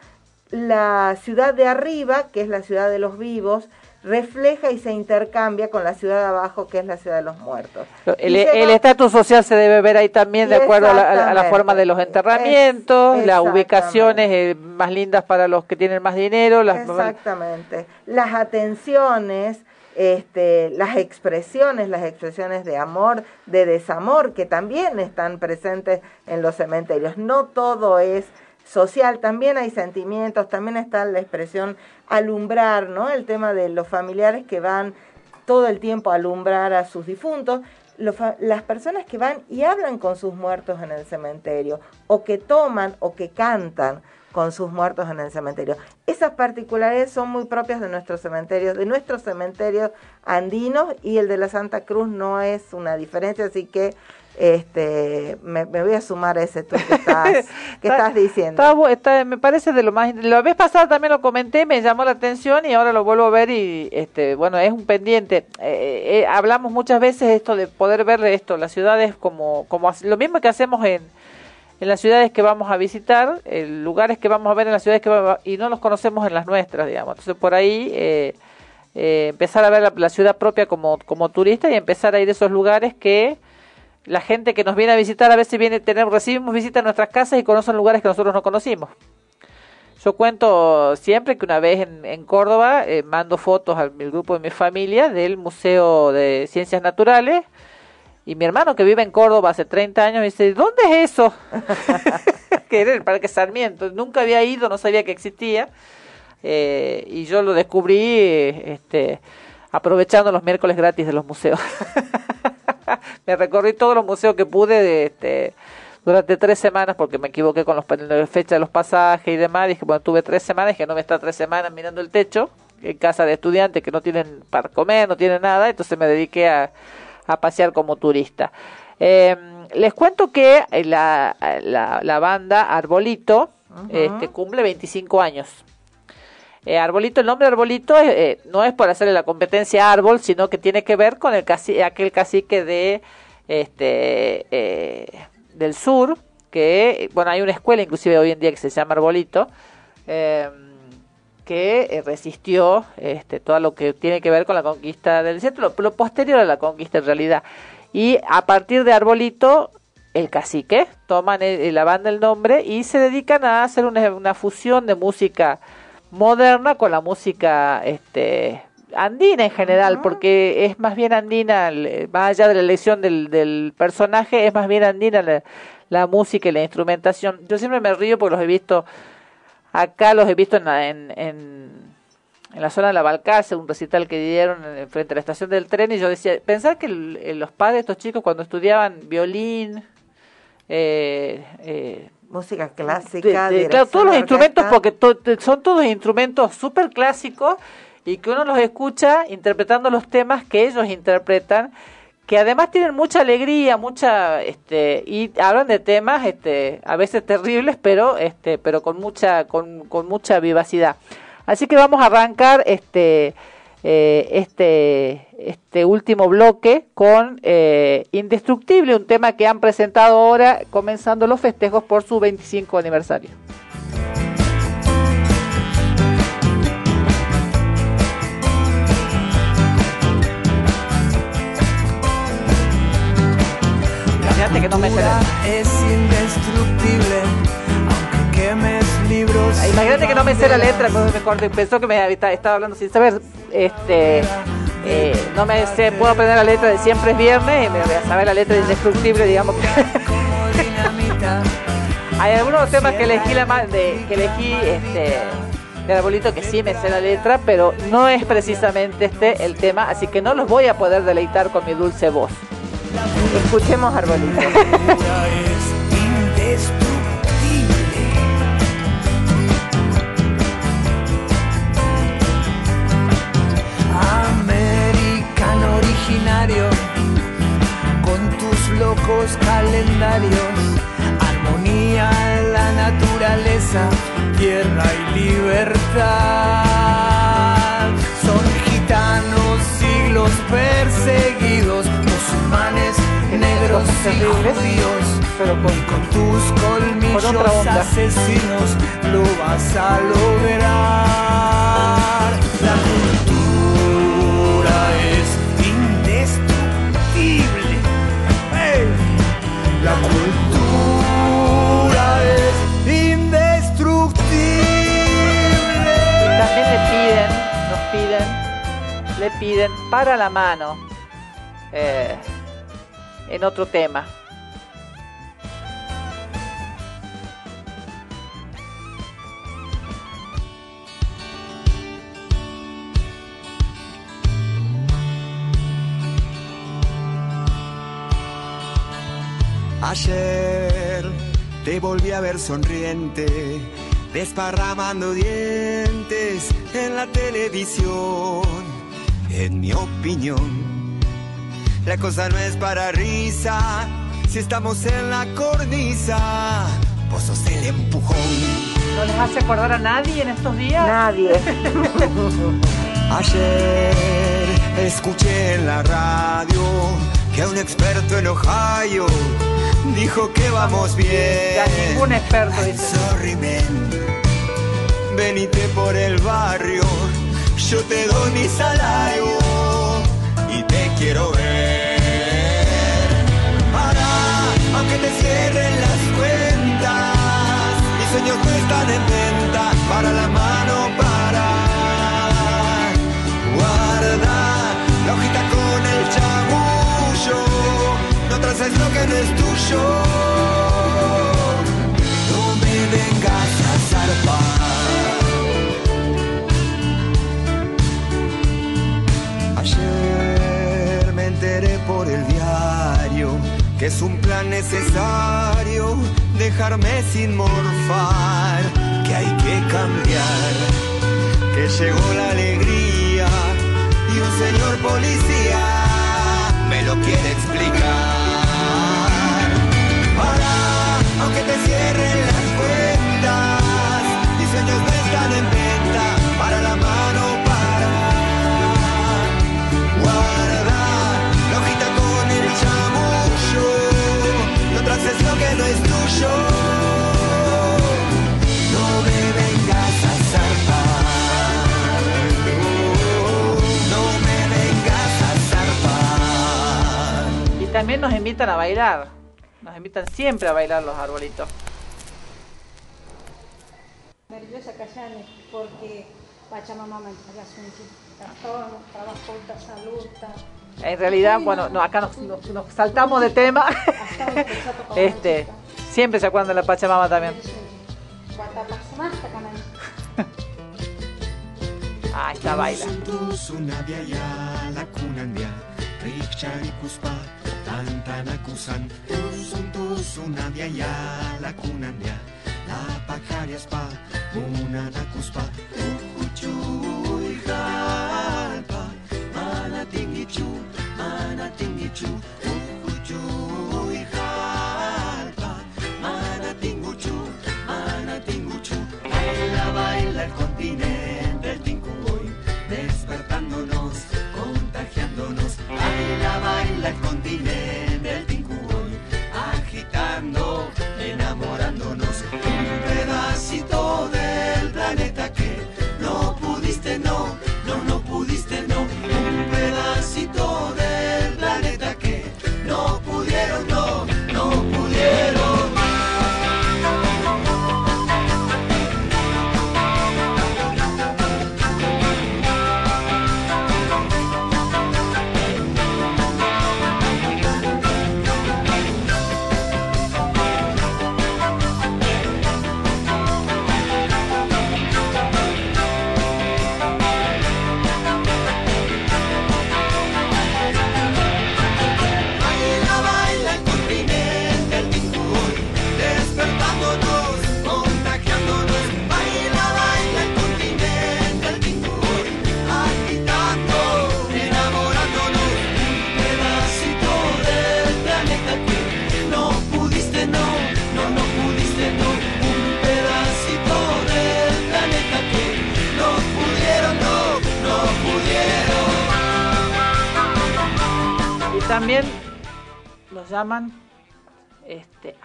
la ciudad de arriba, que es la ciudad de los vivos, refleja y se intercambia con la ciudad de abajo, que es la ciudad de los muertos. El el va- estatus social se debe ver ahí también de acuerdo a la, a la- forma de los enterramientos, las ubicaciones eh, más lindas para los que tienen más dinero, las Exactamente. Las atenciones, este, las expresiones, las expresiones de amor, de desamor, que también están presentes en los cementerios. No todo es social, también hay sentimientos, también está la expresión alumbrar, ¿no? El tema de los familiares que van todo el tiempo a alumbrar a sus difuntos, los las personas que van y hablan con sus muertos en el cementerio, o que toman o que cantan con sus muertos en el cementerio. Esas particularidades son muy propias de nuestros cementerios, de nuestros cementerios andinos y el de la Santa Cruz no es una diferencia, así que este me, me voy a sumar a ese tuit que estás, que estás diciendo. Está bu- está- me parece de lo más la vez pasada también lo comenté me llamó la atención y ahora lo vuelvo a ver y este bueno es un pendiente Eh, eh, hablamos muchas veces esto de poder ver esto las ciudades como como lo mismo que hacemos en en las ciudades que vamos a visitar eh, lugares que vamos a ver en las ciudades que va- y no los conocemos en las nuestras digamos entonces por ahí eh, eh, empezar a ver la, la ciudad propia como como turista y empezar a ir a esos lugares que la gente que nos viene a visitar a veces viene tener recibimos visitas a nuestras casas y conocen lugares que nosotros no conocimos. Yo cuento siempre que una vez en, en Córdoba eh, mando fotos al grupo de mi familia del Museo de Ciencias Naturales y mi hermano que vive en Córdoba hace 30 años me dice, ¿dónde es eso? que era el Parque Sarmiento. Nunca había ido, no sabía que existía. Eh, y yo lo descubrí este, aprovechando los miércoles gratis de los museos. me recorrí todos los museos que pude de, este, durante tres semanas porque me equivoqué con los, la fecha de los pasajes y demás. Dije, bueno, tuve tres semanas, que no me está tres semanas mirando el techo. en casa de estudiantes que no tienen para comer, no tienen nada, entonces me dediqué a, a pasear como turista. Eh, les cuento que la, la, la banda Arbolito este, cumple 25 años. Eh, Arbolito, el nombre Arbolito eh, eh, no es por hacerle la competencia a Árbol, sino que tiene que ver con el caci aquel cacique de este del sur, que bueno hay una escuela inclusive hoy en día que se llama Arbolito, eh, que resistió este, todo lo que tiene que ver con la conquista del centro, lo, posterior a la conquista en realidad. Y a partir de Arbolito, el cacique, toman el- la banda el nombre y se dedican a hacer una fusión de música moderna con la música este andina en general, porque es más bien andina, más allá de la elección del, del personaje, es más bien andina la, la música y la instrumentación. Yo siempre me río porque los he visto acá, los he visto en, la- en, en, en la zona de la Balcarce, un recital que dieron en- frente a la estación del tren, y yo decía, pensar que el- los padres de estos chicos cuando estudiaban violín, eh, eh, Música clásica. de- claro, todos los instrumentos, porque to- son todos instrumentos súper clásicos y que uno los escucha interpretando los temas que ellos interpretan, que además tienen mucha alegría, mucha, este, y hablan de temas, este, a veces terribles, pero, este, pero con mucha, con, con mucha vivacidad. Así que vamos a arrancar, este, eh, este, este último bloque con eh, Indestructible, un tema que han presentado ahora comenzando los festejos por su 25 aniversario. Que no me es indestructible, Imagínate que no me sé la letra, entonces me corté. Pensó que me estaba hablando sin saber. Este, eh, no me sé, puedo aprender la letra de Siempre es Viernes y me voy a saber la letra de Indestructible, digamos que. Hay algunos temas que elegí, la de, que elegí este, del arbolito que sí me sé la letra, pero no es precisamente este el tema, así que no los voy a poder deleitar con mi dulce voz. Escuchemos Arbolito. Con tus locos calendarios, armonía en la naturaleza, tierra y libertad. Son gitanos, siglos perseguidos, musulmanes, negros y judíos. Y con tus colmillos asesinos lo vas a lograr. La cultura es indestructible. ¡Ey! La cultura es indestructible. Y también le piden, nos piden, le piden para la mano eh, en otro tema. Ayer te volví a ver sonriente, desparramando dientes en la televisión. En mi opinión, la cosa no es para risa. Si estamos en la cornisa, vos sos el empujón. ¿No les hace acordar a nadie en estos días? Nadie. Ayer escuché en la radio que un experto en Ohio dijo que vamos bien. Ya ningún experto dice. Sorry, man. Venite por el barrio, yo te doy mi salario y te quiero ver. Para, aunque te cierren las cuentas, mis sueños no están en venta. Para la mano, para. es lo que no es tuyo. No me vengas a zarpar. Ayer me enteré por el diario que es un plan necesario dejarme sin morfar, que hay que cambiar, que llegó la alegría y un señor policía me lo quiere explicar. lo que no es tuyo. No me vengas a zarpar. No me vengas a zarpar. Y también nos invitan a bailar. Nos invitan siempre a bailar los arbolitos. Maravillosa Callanes, porque Pachamama me hace un trabajo, trabajo, salud, en realidad, bueno, no, acá nos, saltamos de tema. este, siempre se acuerdan de la Pachamama también. Ah, está baila.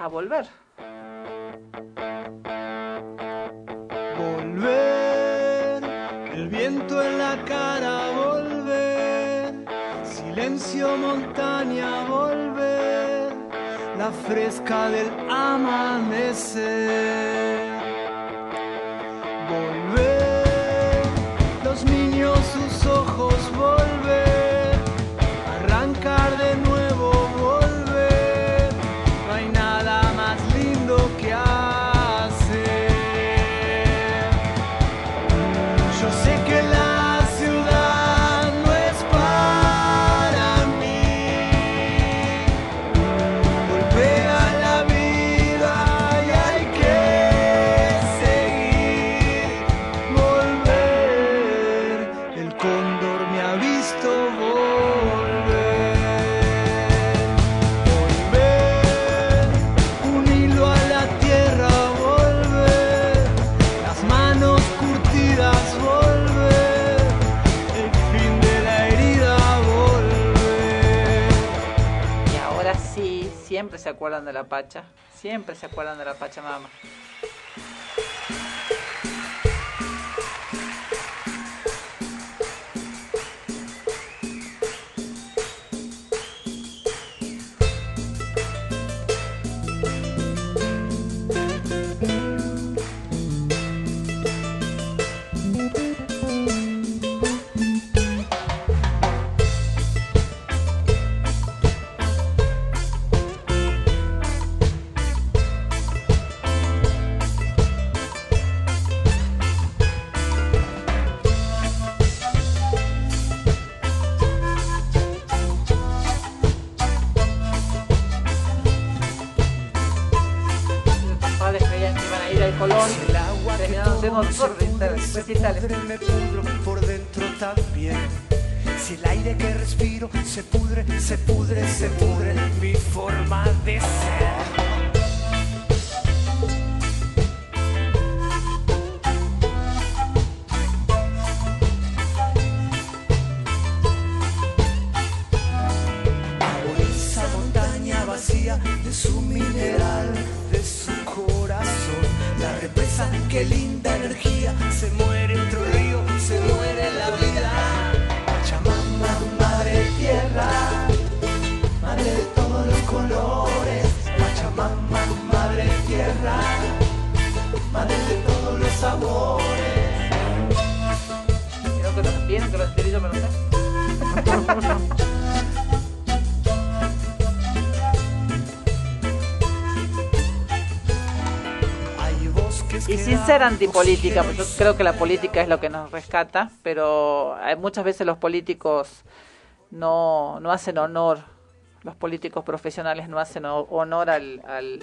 volver. Siempre se acuerdan de la Pacha, siempre se acuerdan de la Pachamama. Ser antipolítica, porque yo creo que la política es lo que nos rescata, pero hay muchas veces los políticos no, no hacen honor, los políticos profesionales no hacen ho- honor al, al-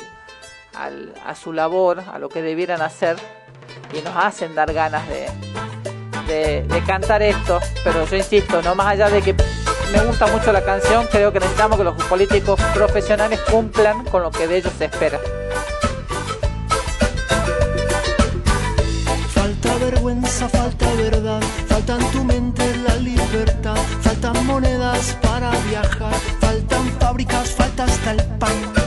al- a su labor, a lo que debieran hacer, y nos hacen dar ganas de, de, de cantar esto, pero yo insisto, no más allá de que me gusta mucho la canción, creo que necesitamos que los políticos profesionales cumplan con lo que de ellos se espera. Vergüenza, falta verdad, falta en tu mente la libertad, faltan monedas para viajar, faltan fábricas, falta hasta el pan.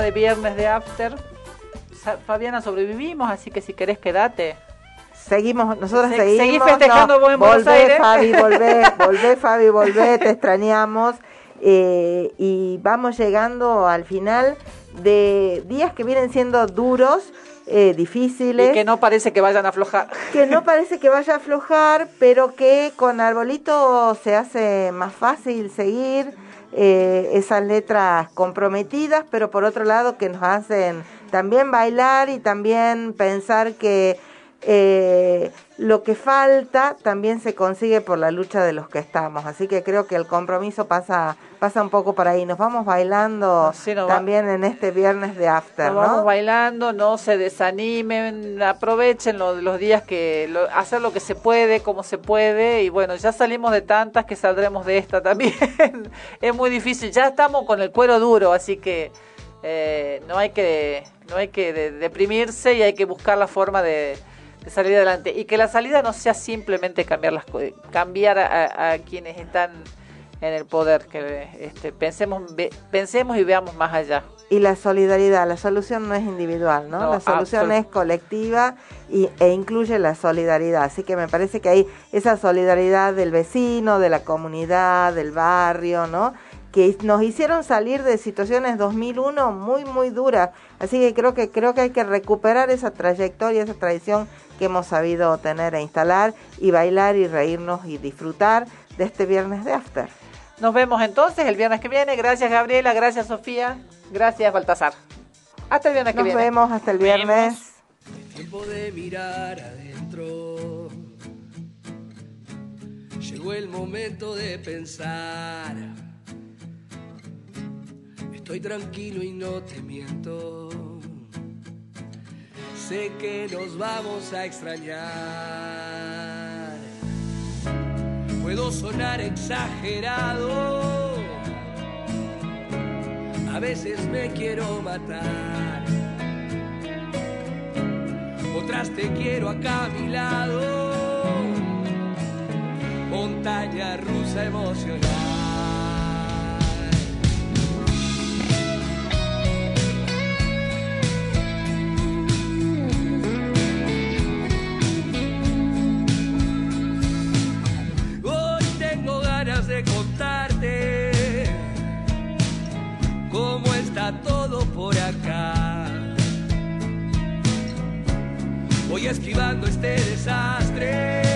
Programa de viernes de After. Fabiana, sobrevivimos, así que si querés quedate. Seguimos, nosotros Se- seguimos. festejando no, vos en Buenos volvé, Aires. Fabi, volvé, volvé, Fabi, volvé, te extrañamos. Eh, y vamos llegando al final de días que vienen siendo duros, eh, difíciles. Y que no parece que vayan a aflojar. que no parece que vaya a aflojar, pero que con Arbolito se hace más fácil seguir eh, esas letras comprometidas, pero por otro lado que nos hacen también bailar y también pensar que eh, lo que falta también se consigue por la lucha de los que estamos. Así que creo que el compromiso pasa pasa un poco por ahí. Nos vamos bailando Sí, nos va- también en este viernes de After, Nos vamos ¿no? bailando, no se desanimen, aprovechen lo- los días que lo- hacer lo que se puede, como se puede y bueno, ya salimos de tantas que saldremos de esta también. es muy difícil, ya estamos con el cuero duro, así que eh, no hay que no hay que de- deprimirse y hay que buscar la forma de, de salir adelante y que la salida no sea simplemente cambiar las cambiar a, a- quienes están en el poder, que este, pensemos, ve- pensemos y veamos más allá. Y la solidaridad, la solución no es individual, ¿no? No, la solución es colectiva y, e incluye la solidaridad. Así que me parece que hay esa solidaridad del vecino, de la comunidad, del barrio, ¿no? Que nos hicieron salir de situaciones 2001 muy, muy duras. Así que creo que creo que hay que recuperar esa trayectoria, esa tradición que hemos sabido tener e instalar y bailar y reírnos y disfrutar de este viernes de after. Nos vemos entonces el viernes que viene. Gracias Gabriela, gracias Sofía, gracias Baltasar. Hasta el viernes que Nos viene. vemos hasta el viernes. Tiempo de mirar adentro. Llegó el momento de pensar. Estoy tranquilo y no te miento. Sé que nos vamos a extrañar. Puedo sonar exagerado. A veces me quiero matar otras te quiero acá a mi lado. Montaña rusa emocional. Todo por acá. Voy esquivando este desastre.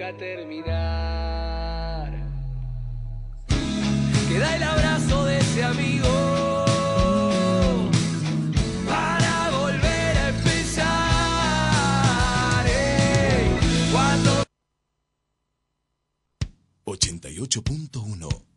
Nunca terminar. Queda el abrazo de ese amigo. Ey, Cuando 88.1